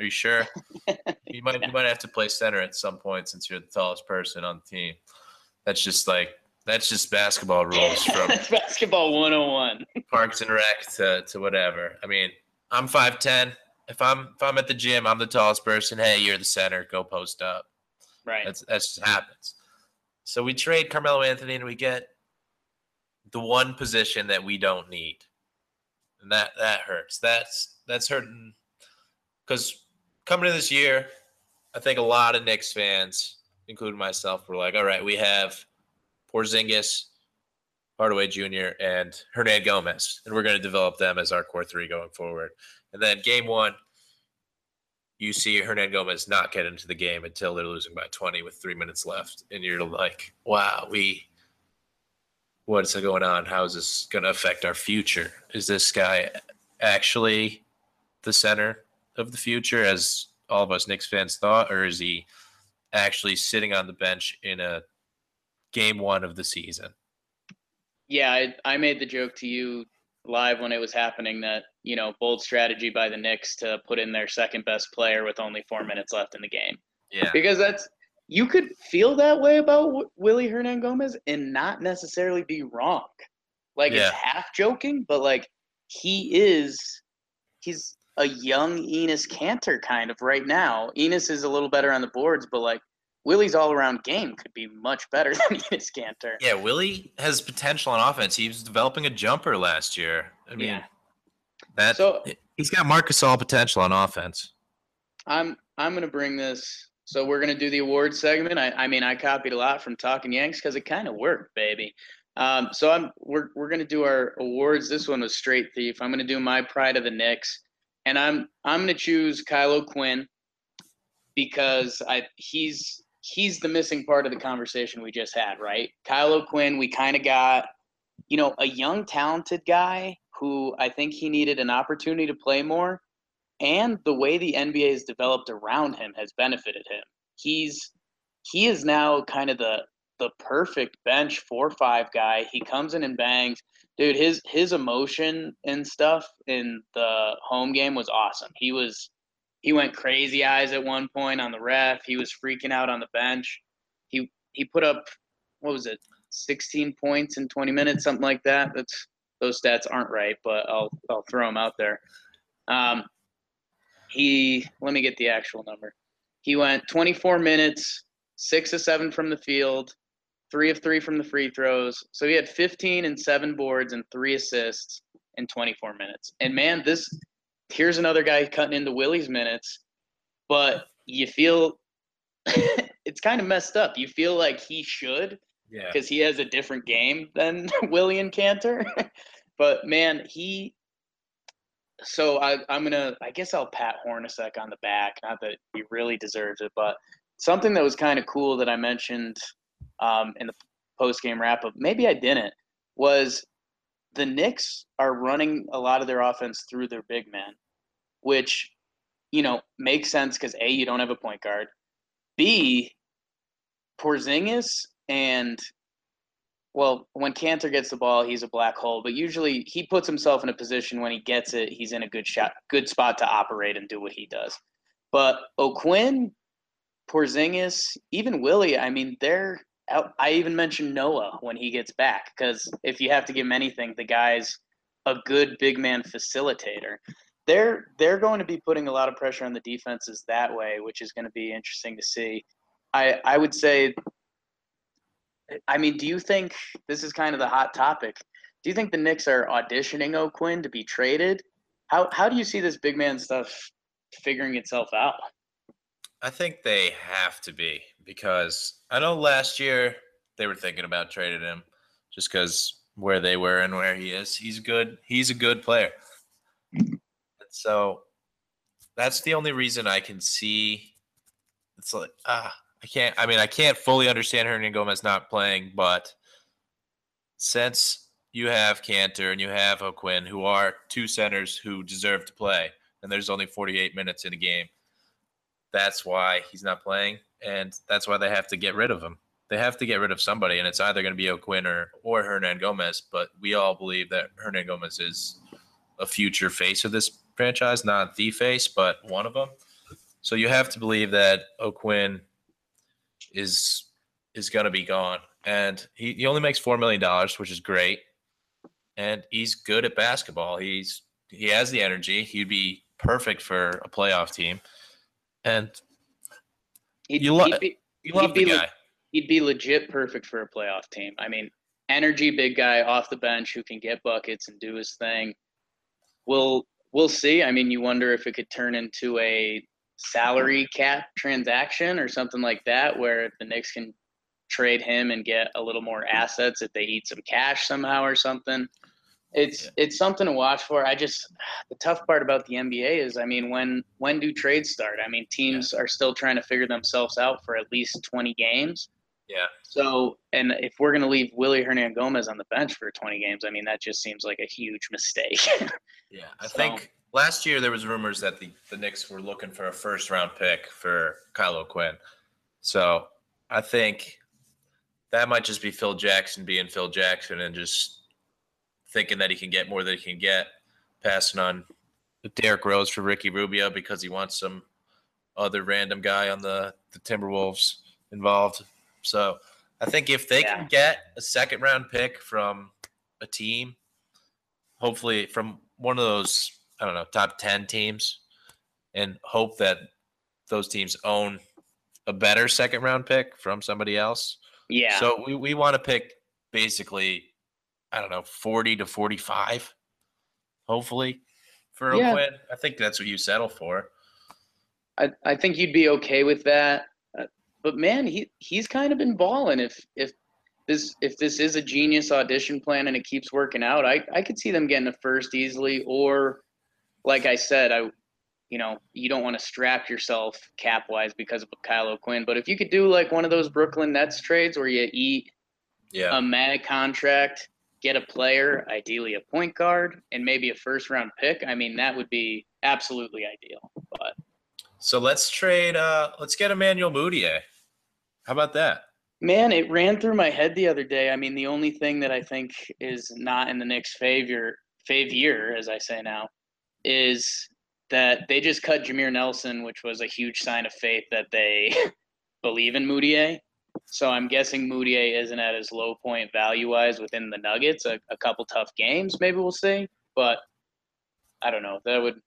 are you sure? you might you might have to play center at some point since you're the tallest person on the team. That's just like that's just basketball rules from That's basketball 101. Parks and Rec to, to whatever. I mean, I'm five ten. If I'm if I'm at the gym, I'm the tallest person. Hey, you're the center. Go post up. Right. That's that just happens. So we trade Carmelo Anthony and we get the one position that we don't need, and that that hurts. That's that's hurting because coming to this year, I think a lot of Knicks fans, including myself, were like, "All right, we have Porzingis, Hardaway Jr., and Hernangomez, and we're going to develop them as our core three going forward." And then game one, you see Hernangomez not get into the game until they're losing by 20 with three minutes left. And you're like, wow, we, what's going on? How is this going to affect our future? Is this guy actually the center of the future, as all of us Knicks fans thought, or is he actually sitting on the bench in a game one of the season. Yeah, I, I made the joke to you live when it was happening that you know bold strategy by the Knicks to put in their second best player with only four minutes left in the game. Yeah, because that's you could feel that way about w- Willy Hernangomez and not necessarily be wrong. Like Yeah. it's half joking, but like he is, he's a young Enes Kanter kind of right now. Enes is a little better on the boards, but like Willy's all around game could be much better than Enes Kanter. yeah. Willy has potential on offense. He was developing a jumper last year. I mean, Yeah. that So he's got Marcus all potential on offense. I'm I'm gonna bring this. So we're gonna do the awards segment. I, I mean I copied a lot from Talking Yanks because it kind of worked, baby. Um, so I'm we're we're gonna do our awards. This one was straight thief. I'm gonna do my pride of the Knicks, and I'm I'm gonna choose Kyle O'Quinn because I he's he's the missing part of the conversation we just had, right? Kyle O'Quinn, we kind of got, you know, a young talented guy who I think he needed an opportunity to play more and the way the NBA has developed around him has benefited him. He's he is now kind of the the perfect bench four five guy. He comes in and bangs. Dude, his his emotion and stuff in the home game was awesome. He was he went crazy eyes at one point on the ref. He was freaking out on the bench. He he put up what was it? 16 points in 20 minutes, something like that. That's those stats aren't right, but I'll I'll throw them out there. Um, he let me get the actual number. He went 24 minutes, six of seven from the field, three of three from the free throws. So he had 15 and seven boards and three assists in 24 minutes. And man, this here's another guy cutting into Willy's minutes, but you feel it's kind of messed up. You feel like he should Yeah, because he has a different game than William Cantor. but man, he. So I, I'm gonna. I guess I'll pat Hornacek on the back. Not that he really deserves it, but something that was kind of cool that I mentioned um, in the post game wrap up. Maybe I didn't. Was the Knicks are running a lot of their offense through their big man, which you know makes sense because a you don't have a point guard. B Porzingis and well, when Kanter gets the ball, he's a black hole. But usually, he puts himself in a position when he gets it, he's in a good shot, good spot to operate and do what he does. But O'Quinn, Porzingis, even Willy, I mean, they're. out- I even mentioned Noah when he gets back because if you have to give him anything, the guy's a good big man facilitator. They're they're going to be putting a lot of pressure on the defenses that way, which is going to be interesting to see. I I would say I mean, do you think this is kind of the hot topic? Do you think the Knicks are auditioning O'Quinn to be traded? How how do you see this big man stuff figuring itself out? I think they have to be because I know last year they were thinking about trading him just because where they were and where he is. He's good. He's a good player. So that's the only reason I can see. It's like ah, I can't. I mean, I can't fully understand Hernangomez not playing, but since you have Kanter and you have O'Quinn, who are two centers who deserve to play, and there's only 48 minutes in a game, that's why he's not playing, and that's why they have to get rid of him. They have to get rid of somebody, and it's either going to be O'Quinn or or Hernangomez. But we all believe that Hernangomez is a future face of this franchise, not the face, but one of them. So you have to believe that O'Quinn is is going to be gone, and he, he only makes four million dollars, which is great, and he's good at basketball. He's he has the energy. He'd be perfect for a playoff team, and He'd, You lo- he'd be, you love He'd the be guy. he'd be legit perfect for a playoff team. I mean, energy, big guy off the bench who can get buckets and do his thing. We'll we'll see. I mean, you wonder if it could turn into a salary cap transaction or something like that, where the Knicks can trade him and get a little more assets if they eat some cash somehow or something. It's Yeah. it's something to watch for. I just the tough part about the NBA is, I mean, when when do trades start? I mean, teams are still trying to figure themselves out for at least twenty games. Yeah. So, and if we're going to leave Willy Hernangomez on the bench for 20 games, I mean, that just seems like a huge mistake. Yeah, I So- think last year there was rumors that the, the Knicks were looking for a first round pick for Kyle O'Quinn. So I think that might just be Phil Jackson being Phil Jackson and just thinking that he can get more than he can get, passing on Derrick Rose for Ricky Rubio because he wants some other random guy on the, the Timberwolves involved. So I think if they Yeah. can get a second round pick from a team, hopefully from one of those, I don't know, top 10 teams, and hope that those teams own a better second round pick from somebody else. Yeah. So we, we want to pick basically, I don't know, 40 to 45, hopefully, for Yeah. O'Quinn. I think that's what you settle for. I, I think you'd be okay with that. But man, he he's kind of been balling. If if this if this is a genius audition plan and it keeps working out, I I could see them getting a first easily. Or, like I said, I, you know, you don't want to strap yourself cap wise because of Kyle O'Quinn. But if you could do like one of those Brooklyn Nets trades where you eat Yeah. a mad contract, get a player, ideally a point guard, and maybe a first round pick, I mean that would be absolutely ideal. But so let's trade, uh, let's get Emmanuel Mudiay. How about that? Man, it ran through my head the other day. I mean, the only thing that I think is not in the Knicks' favor, favor, as I say now, is that they just cut Jameer Nelson, which was a huge sign of faith that they believe in Mudiay. So I'm guessing Mudiay isn't at his low point value wise within the Nuggets. A, a couple tough games, maybe we'll see. But I don't know. That would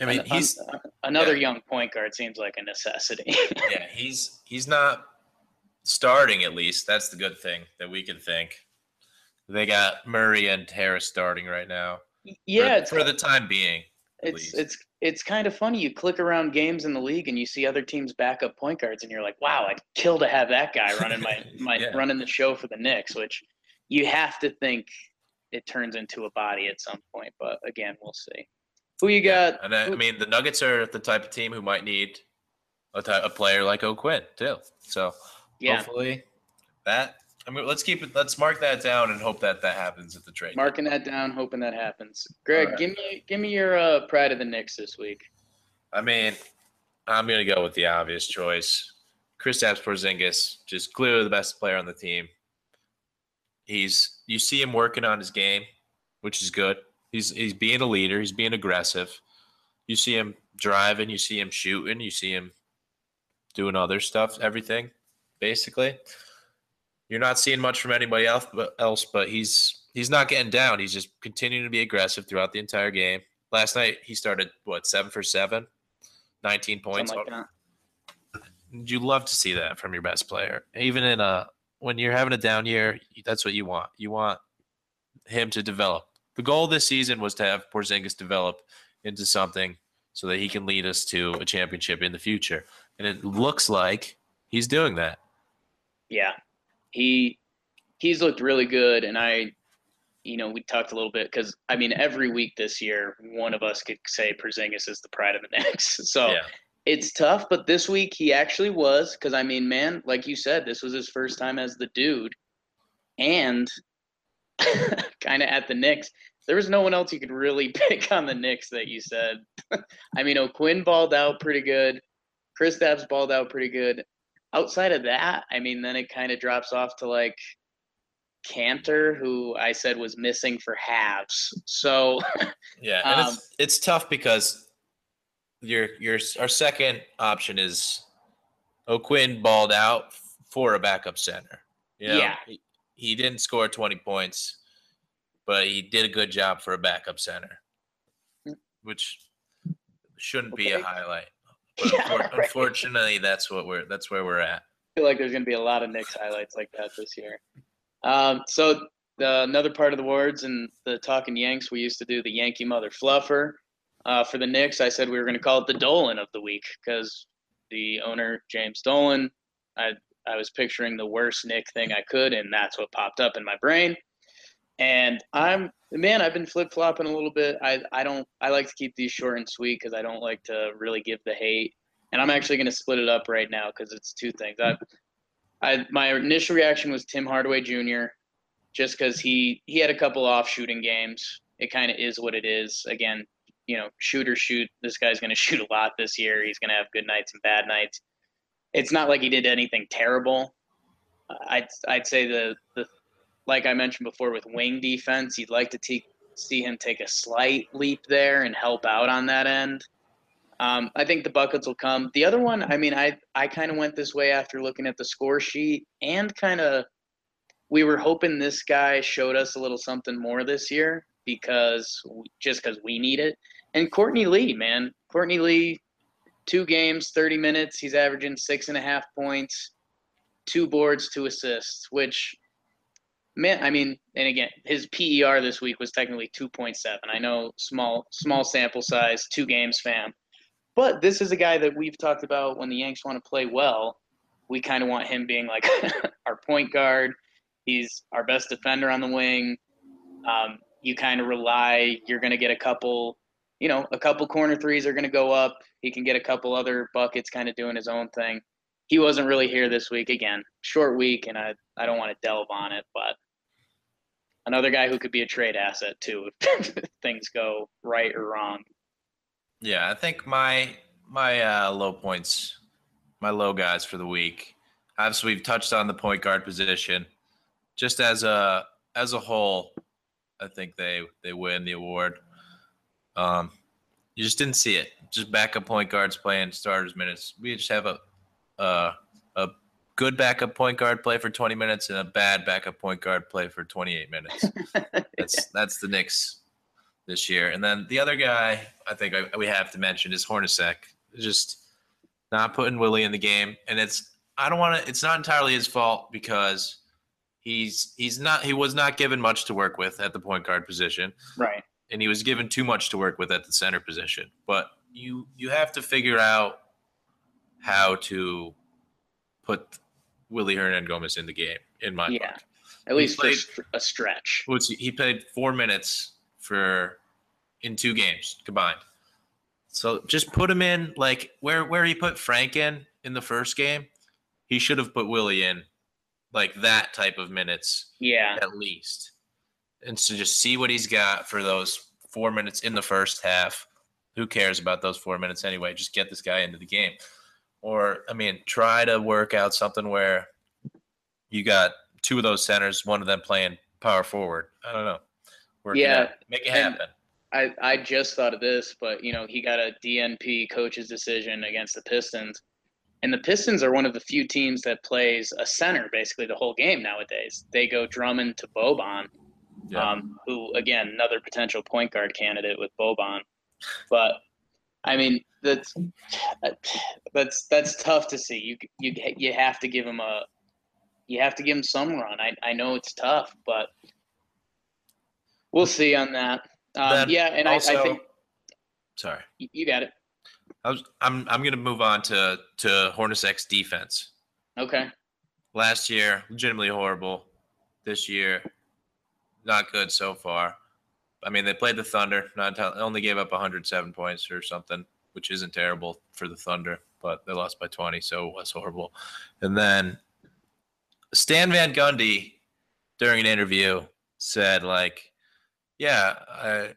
I mean, an- um, he's an- another yeah. young point guard seems like a necessity. yeah, he's he's not starting at least. That's the good thing that we can think. They got Murray and Harris starting right now. yeah, for, it's for the time being. it's least. it's it's kind of funny. You click around games in the league and you see other teams' backup point guards, and you're like, "Wow, I'd kill to have that guy running my my Yeah. running the show for the Knicks." Which you have to think it turns into a body at some point. But again, we'll see. Who you got? And I, I mean, the Nuggets are the type of team who might need a, ty- a player like O'Quinn too. So yeah, hopefully that. I mean, let's keep it. Let's mark that down and hope that that happens at the trade. marking that down, hoping that happens. Greg, Alright. give me give me your uh, pride of the Knicks this week. I mean, I'm gonna go with the obvious choice. Chris Kristaps Porzingis, just clearly the best player on the team. He's you see him working on his game, which is good. He's he's being a leader. He's being aggressive. You see him driving. You see him shooting. You see him doing other stuff. Everything, basically. You're not seeing much from anybody else, but else, but he's he's not getting down. He's just continuing to be aggressive throughout the entire game. Last night he started what seven for seven, 19 points. Like. You love to see that from your best player, even in a when you're having a down year. That's what you want. You want him to develop. The goal this season was to have Porzingis develop into something so that he can lead us to a championship in the future, and it looks like he's doing that. Yeah, he he's looked really good, and I, you know, we talked a little bit because I mean, every week this year, one of us could say Porzingis is the pride of the Knicks. So yeah, it's tough, but this week he actually was because I mean, man, like you said, this was his first time as the dude, and kind of at the Knicks. There was no one else you could really pick on the Knicks that you said. I mean, O'Quinn balled out pretty good. Chris Kristaps balled out pretty good. Outside of that, I mean, then it kind of drops off to like Kanter, who I said was missing for halves. So yeah, and Um, it's it's tough because your your our second option is O'Quinn balled out for a backup center. You know, Yeah. He, didn't score 20 points, but he did a good job for a backup center, which shouldn't be a highlight. But Yeah, unfor- right. unfortunately, that's what we're that's where we're at. feel like there's going to be a lot of Knicks highlights like that this year. Um, so the, another part of the words and the talking Yanks, we used to do the Yankee Mother Fluffer. Uh, for the Knicks, I said we were going to call it the Dolan of the week because the owner James Dolan. I I was picturing the worst Knick thing I could, and that's what popped up in my brain. And I'm man, I've been flip flopping a little bit. I I don't I like to keep these short and sweet because I don't like to really give the hate. And I'm actually going to split it up right now because it's two things. I I my initial reaction was Tim Hardaway Jr. just because he he had a couple off shooting games. It kind of is what it is. Again, you know, shoot or shoot. This guy's going to shoot a lot this year. He's going to have good nights and bad nights. It's not like he did anything terrible, I'd I'd say the the like I mentioned before with wing defense, you'd like to te- see him take a slight leap there and help out on that end. Um, I think the buckets will come. The other one, I mean, I I kind of went this way after looking at the score sheet and kind of we were hoping this guy showed us a little something more this year because just because we need it. And Courtney Lee, man, Courtney Lee, two games, 30 minutes. He's averaging six and a half points, two boards, two assists, which, man, I mean, and again, his PER this week was technically 2.7. I know small, small sample size, two games, fam. But this is a guy that we've talked about when the Yanks want to play well. We kind of want him being like our point guard. He's our best defender on the wing. Um, you kind of rely, you're going to get a couple, you know, a couple corner threes are going to go up. He can get a couple other buckets kind of doing his own thing. He wasn't really here this week. Again, short week, and I, I don't want to delve on it, but another guy who could be a trade asset too if things go right or wrong. Yeah, I think my my uh, low points, my low guys for the week. Obviously, we've touched on the point guard position. Just as a as a whole, I think they they win the award. Um, you just didn't see it. Just backup point guards playing starters minutes. We just have a a, a good backup point guard play for 20 minutes and a bad backup point guard play for 28 minutes. that's that's the Knicks this year. And then the other guy I think I, we have to mention is Hornacek. Just not putting Willy in the game, and it's I don't want to. It's not entirely his fault because he's he's not he was not given much to work with at the point guard position, Right. And he was given too much to work with at the center position. But you you have to figure out how to put Willy Hernangomez in the game. In my Yeah. mind. At He least played- str- a stretch. What's he, he played four minutes for in two games combined. So just put him in like where where he put Frank in in the first game. He should have put Willy in like that type of minutes Yeah. at least, and so just see what he's got for those four minutes in the first half. Who cares about those four minutes anyway? Just get this guy into the game, or I mean, try to work out something where you got two of those centers, one of them playing power forward. I don't know. Work it Yeah, out. make it and- happen. I, I just thought of this, but you know, he got a DNP coach's decision against the Pistons. And the Pistons are one of the few teams that plays a center basically the whole game nowadays. They go Drummond to Boban, Yeah. um, who again another potential point guard candidate with Boban. But I mean that's that's that's tough to see. You you you have to give him a you have to give him some run. I I know it's tough, but we'll see on that. Um, yeah, and I, I think Sorry. you you got it. I was, I'm I'm gonna move on to to Hornacek's defense. Okay. Last year, legitimately horrible. This year, not good so far. I mean, they played the Thunder. Not only gave up 107 points or something, which isn't terrible for the Thunder, but they lost by 20, so it was horrible. And then Stan Van Gundy, during an interview, said like, "Yeah, I,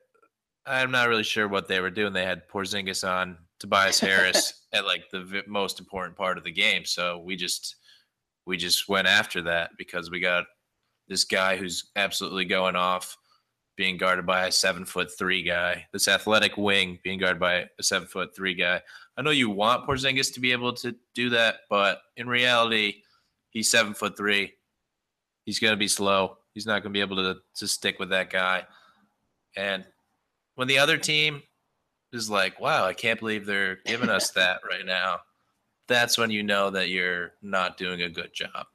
I'm not really sure what they were doing. They had Porzingis on Tobias Harris at like the v- most important part of the game, so we just we just went after that because we got this guy who's absolutely going off, being guarded by a seven foot three guy. This athletic wing being guarded by a seven foot three guy. I know you want Porzingis to be able to do that, but in reality, he's seven foot three. He's going to be slow. He's not going to be able to to stick with that guy. And when the other team is like, "Wow, I can't believe they're giving us that right now," that's when you know that you're not doing a good job.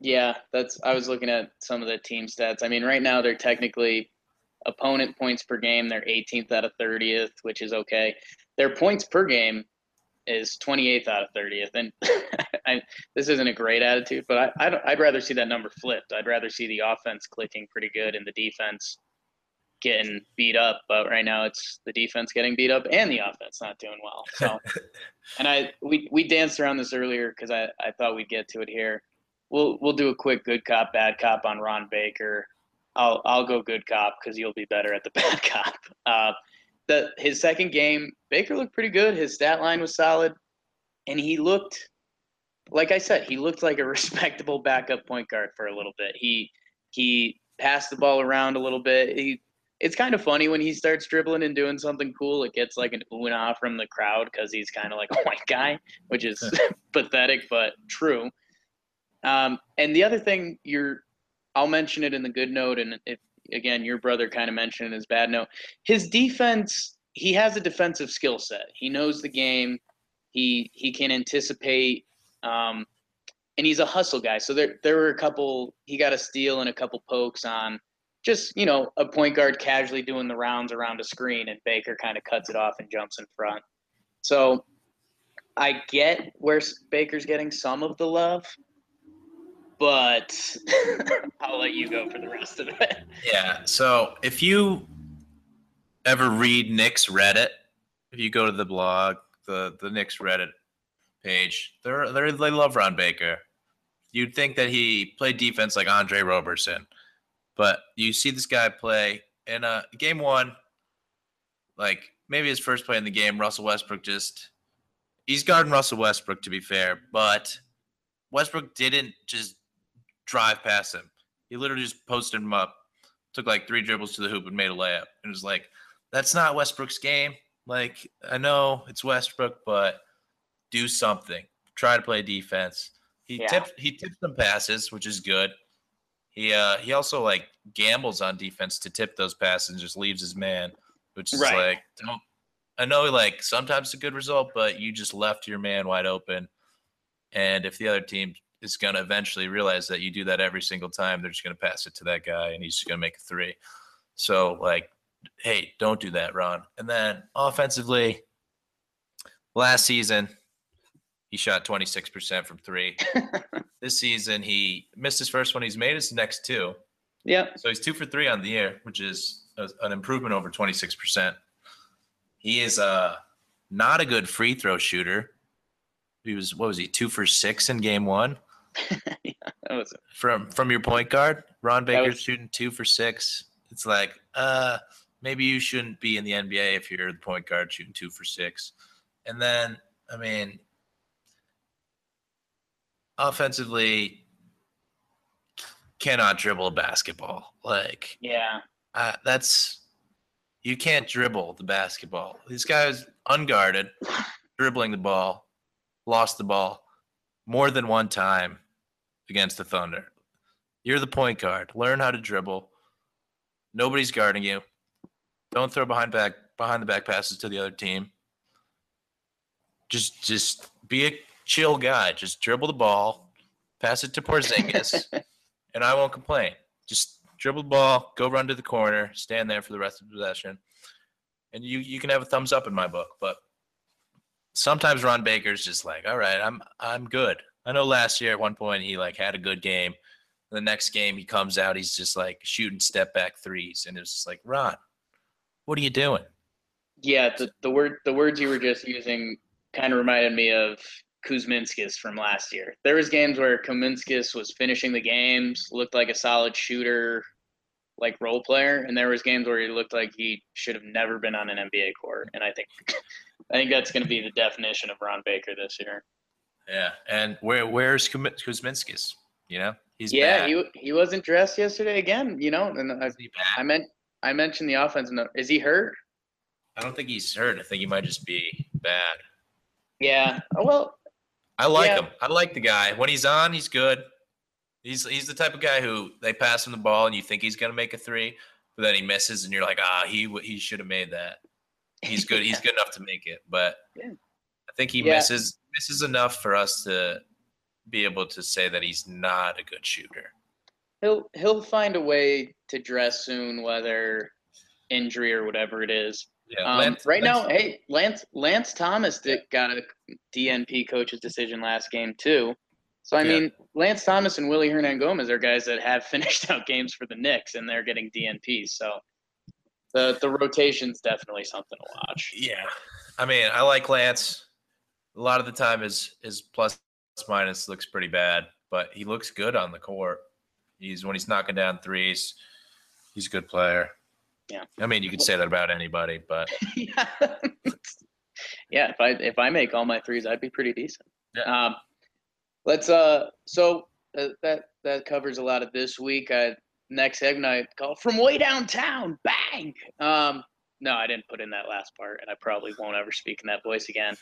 Yeah, that's. I was looking at some of the team stats. I mean, right now they're technically opponent points per game. They're 18th out of 30th, which is okay. Their points per game is 28th out of 30th, and I, this isn't a great attitude, but I, I don't, I'd rather see that number flipped. I'd rather see the offense clicking pretty good and the defense getting beat up. But right now it's the defense getting beat up and the offense not doing well. So, and I we we danced around this earlier because I I thought we'd get to it here we'll we'll do a quick good cop bad cop on Ron Baker. I'll I'll go good cop because you'll be better at the bad cop. Uh, the his second game, Baker looked pretty good. His stat line was solid, and he looked like I said, he looked like a respectable backup point guard for a little bit. He he passed the ball around a little bit. He it's kind of funny when he starts dribbling and doing something cool. It gets like an ooh and ah from the crowd because he's kind of like a white guy, which is pathetic but true. Um, and the other thing you're, I'll mention it in the good note, and if again your brother kind of mentioned his bad note, his defense. He has a defensive skill set. He knows the game. He he can anticipate. Um, and he's a hustle guy. So there there were a couple. He got a steal and a couple pokes on just you know a point guard casually doing the rounds around a screen, and Baker kind of cuts it off and jumps in front. So I get where Baker's getting some of the love, but I'll let you go for the rest of it. Yeah. So if you ever read Knicks Reddit, if you go to the blog, the the Knicks Reddit page, they're, they're they love Ron Baker. You'd think that he played defense like Andre Roberson, but you see this guy play in a game one, like maybe his first play in the game. Russell Westbrook just he's guarding Russell Westbrook to be fair, but Westbrook didn't just drive past him. He literally just posted him up, took like three dribbles to the hoop and made a layup. And it was like, that's not Westbrook's game. Like, I know it's Westbrook, but do something. Try to play defense. He Yeah. tipped he tipped some passes, which is good. He uh he also like gambles on defense to tip those passes and just leaves his man, which is Right. like don't I know like sometimes it's a good result, but you just left your man wide open. And if the other team is gonna eventually realize that you do that every single time, they're just gonna pass it to that guy and he's just gonna make a three. So like, hey, don't do that, Ron. And then offensively, last season, he shot 26% from three. this season, he missed his first one. He's made his next two. Yeah. So he's two for three on the year, which is a, an improvement over 26%. He is uh, not a good free throw shooter. He was, what was he, two for six in game one? That was From from your point guard, Ron Baker's was- shooting two for six. It's like, uh, maybe you shouldn't be in the NBA if you're the point guard shooting two for six. And then, I mean, offensively, cannot dribble a basketball. Like, yeah. uh, that's you can't dribble the basketball. This guy's unguarded, dribbling the ball, lost the ball more than one time against the Thunder. You're the point guard. Learn how to dribble. Nobody's guarding you. Don't throw behind back behind the back passes to the other team. Just just be a chill guy. Just dribble the ball, pass it to Porzingis, and I won't complain. Just dribble the ball, go run to the corner, stand there for the rest of the possession, and you you can have a thumbs up in my book. But sometimes Ron Baker's just like, all right, I'm I'm good. I know last year at one point he like had a good game. The next game he comes out, he's just like shooting step back threes, and it's like, Ron, what are you doing? Yeah, the, the word the words you were just using kind of reminded me of Kuzminskas from last year. There was games where Kuzminskas was finishing the games, looked like a solid shooter, like role player, and there was games where he looked like he should have never been on an NBA court. And I think I think that's going to be the definition of Ron Baker this year. Yeah, and where where's Kuz- Kuzminskas? You know, he's yeah, bad. he he wasn't dressed yesterday again. You know, and I? I meant I mentioned the offense. Is he hurt? I don't think he's hurt. I think he might just be bad. Yeah. Oh, well, I like Yeah. him. I like the guy. When he's on, he's good. He's he's the type of guy who they pass him the ball and you think he's gonna make a three, but then he misses and you're like, ah, he he should have made that. He's good. He's good enough to make it, but Yeah. I think he Yeah. Misses is enough for us to be able to say that he's not a good shooter. he'll he'll find a way to dress soon, whether injury or whatever it is. Yeah, Um, Lance- right Lance- now, hey, Lance Lance Thomas did, got a DNP coach's decision last game too. So I Yeah. mean, Lance Thomas and Willy Hernangomez are guys that have finished out games for the Knicks, and they're getting DNPs. So the the rotation's definitely something to watch. Yeah, I mean, I like Lance. A lot of the time, his his plus minus looks pretty bad, but he looks good on the court. He's when he's knocking down threes, he's a good player. Yeah. I mean, you could say that about anybody, but yeah. yeah, if I if I make all my threes, I'd be pretty decent. Yeah. Um, let's uh. So uh, that that covers a lot of this week. I next segment I call from way downtown. Bang. Um. No, I didn't put in that last part, and I probably won't ever speak in that voice again.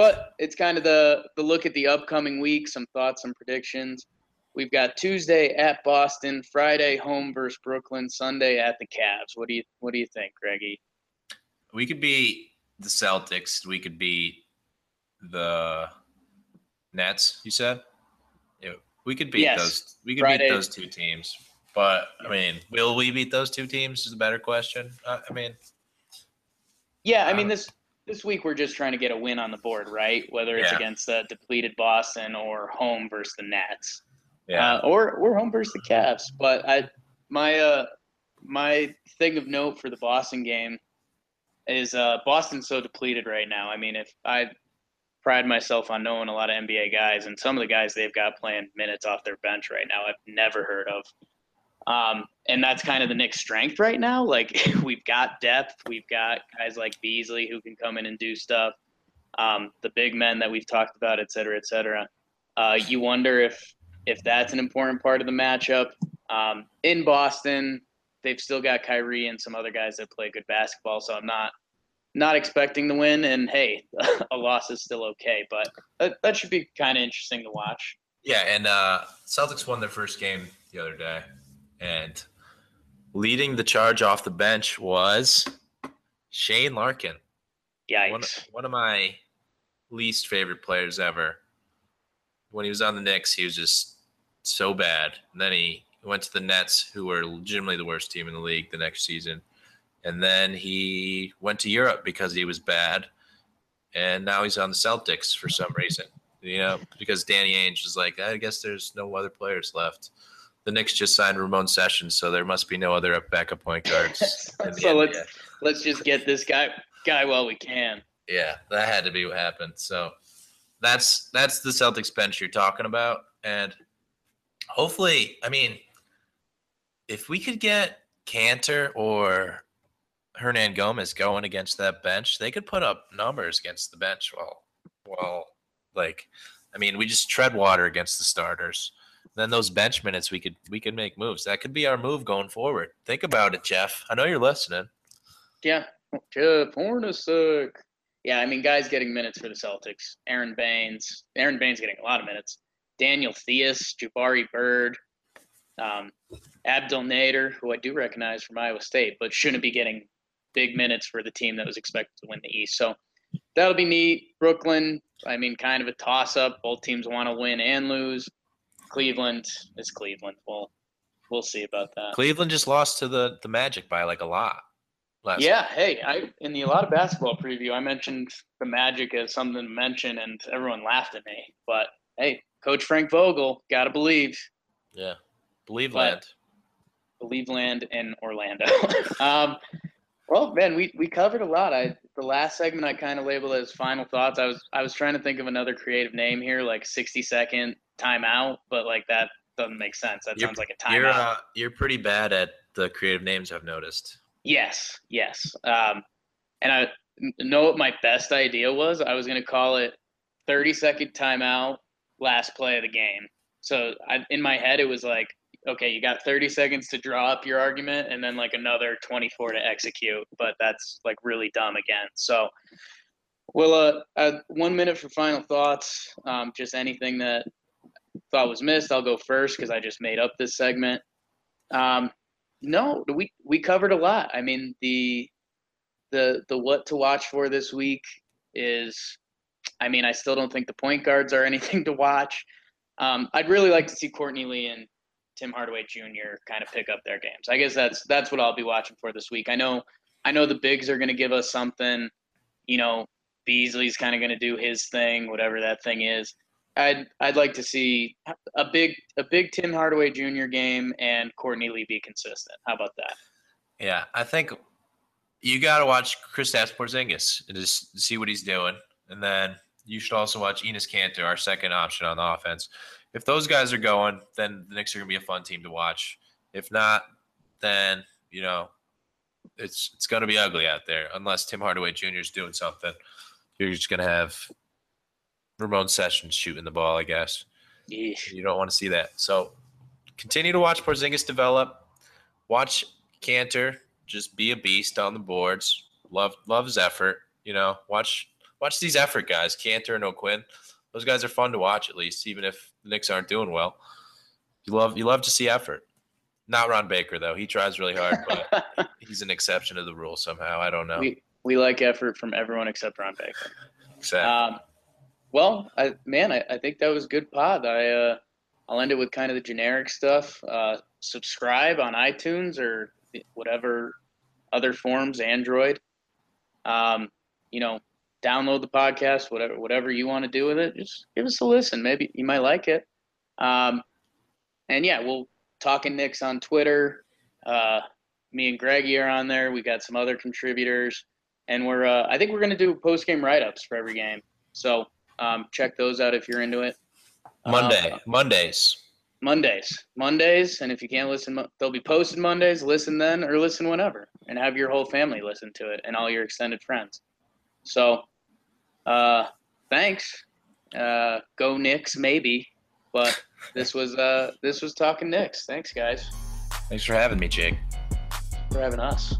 But it's kind of the the look at the upcoming week, some thoughts, some predictions. We've got Tuesday at Boston, Friday home versus Brooklyn, Sunday at the Cavs. What do you what do you think, Greggy? We could beat the Celtics. We could beat the Nets. You said, yeah, we could beat Yes. those. We could Friday. beat those two teams. But I mean, will we beat those two teams? Is a better question. Uh, I mean, Yeah, I mean Um, this this week we're just trying to get a win on the board, right? Whether it's Yeah. against the depleted Boston or home versus the Nets. yeah, Uh, or or home versus the Cavs. But I my uh my thing of note for the Boston game is uh Boston's so depleted right now. I mean, if I pride myself on knowing a lot of NBA guys and some of the guys they've got playing minutes off their bench right now I've never heard of. Um, and that's kind of the Knicks' strength right now. Like we've got depth, we've got guys like Beasley who can come in and do stuff. Um, the big men that we've talked about, et cetera, et cetera. Uh, you wonder if if that's an important part of the matchup. Um, in Boston, they've still got Kyrie and some other guys that play good basketball, so I'm not not expecting the win. And hey, a loss is still okay, but that, that should be kind of interesting to watch. yeah. And uh, Celtics won their first game the other day, and leading the charge off the bench was Shane Larkin. Yikes! one, one of my least favorite players ever. When he was on the Knicks, he was just so bad. And then he went to the Nets, who were legitimately the worst team in the league the next season. And then he went to Europe because he was bad. And now he's on the Celtics for some reason. You know, because Danny Ainge is like, I guess there's no other players left. The Knicks just signed Ramon Sessions, so there must be no other backup point guards. so let's NBA. let's just get this guy guy while we can. Yeah, that had to be what happened. So that's that's the Celtics bench you're talking about, and hopefully, I mean, if we could get Kanter or Hernangomez going against that bench, they could put up numbers against the bench. Well, well, like, I mean, we just tread water against the starters. Then those bench minutes, we could we could make moves. That could be our move going forward. Think about it, Jeff. I know you're listening. Yeah, Jeff Hornacek. Yeah, I mean, guys getting minutes for the Celtics. Aron Baynes. Aron Baynes getting a lot of minutes. Daniel Theis, Jabari Bird, um, Abdel Nader, who I do recognize from Iowa State, but shouldn't be getting big minutes for the team that was expected to win the East. So that'll be neat. Brooklyn, I mean, kind of a toss up. Both teams want to win and lose. Cleveland is Cleveland. We'll we'll see about that. Cleveland just lost to the the Magic by like a lot. Yeah, hey, I in the a lot of basketball preview, I mentioned the Magic as something to mention, and everyone laughed at me. But hey, Coach Frank Vogel, gotta believe, yeah. Believe But- land. believe land in Orlando. um, well, man, we we covered a lot. I the last segment I kind of labeled as final thoughts. I was I was trying to think of another creative name here, like sixty second timeout, but like that doesn't make sense. That You're- sounds like a You're timeout. uh, you're pretty bad at the creative names I've noticed. Yes, yes. Um, and I know what my best idea was. I was going to call it 30 second timeout, last play of the game. So I, in my head, it was like, okay, you got 30 seconds to draw up your argument and then like another 24 to execute. But that's like really dumb again. So, well, uh, uh, one minute for final thoughts. Um, just anything that thought was missed. I'll go first because I just made up this segment. Um, no, we we covered a lot. I mean, the the the what to watch for this week is I mean, I still don't think the point guards are anything to watch. Um, I'd really like to see Courtney Lee and Tim Hardaway Jr. kind of pick up their games. I guess that's that's what I'll be watching for this week. I know I know the bigs are going to give us something. You know, Beasley's kind of going to do his thing, whatever that thing is. I'd I'd like to see a big a big Tim Hardaway Jr. game and Courtney Lee be consistent. How about that? Yeah, I think you got to watch Kristaps Porzingis and just see what he's doing, and then you should also watch Enes Kanter, our second option on the offense. If those guys are going, then the Knicks are gonna be a fun team to watch. If not, then you know it's it's gonna be ugly out there unless Tim Hardaway Jr. is doing something. You're just gonna have Ramon Sessions shooting the ball, I guess. Yeesh. You don't want to see that. So continue to watch Porzingis develop. Watch Kanter just be a beast on the boards. Love love his effort. You know, watch watch these effort guys, Kanter and O'Quinn. Those guys are fun to watch at least, even if the Knicks aren't doing well. You love you love to see effort. Not Ron Baker though. He tries really hard, but he's an exception to the rule somehow. I don't know. we we like effort from everyone except Ron Baker. Exactly. Um, well, I, man, I, I think that was good pod. I uh, I'll end it with kind of the generic stuff. Uh, subscribe on iTunes or whatever other forms, Android. Um, you know, download the podcast, whatever whatever you want to do with it. Just give us a listen. Maybe you might like it. Um, and yeah, we'll talking Knicks on Twitter. Uh, me and Greggy are on there. We got some other contributors, and we're uh, I think we're gonna do post game write ups for every game. So um, check those out if you're into it. Monday, Uh, Mondays. Mondays, Mondays, and if you can't listen, they'll be posted Mondays. Listen then, or listen whenever, and have your whole family listen to it and all your extended friends. So, uh, thanks. Uh, go Knicks, maybe, but this was uh, this was talking Knicks. Thanks, guys, Thanks for having me, Jake. for having us.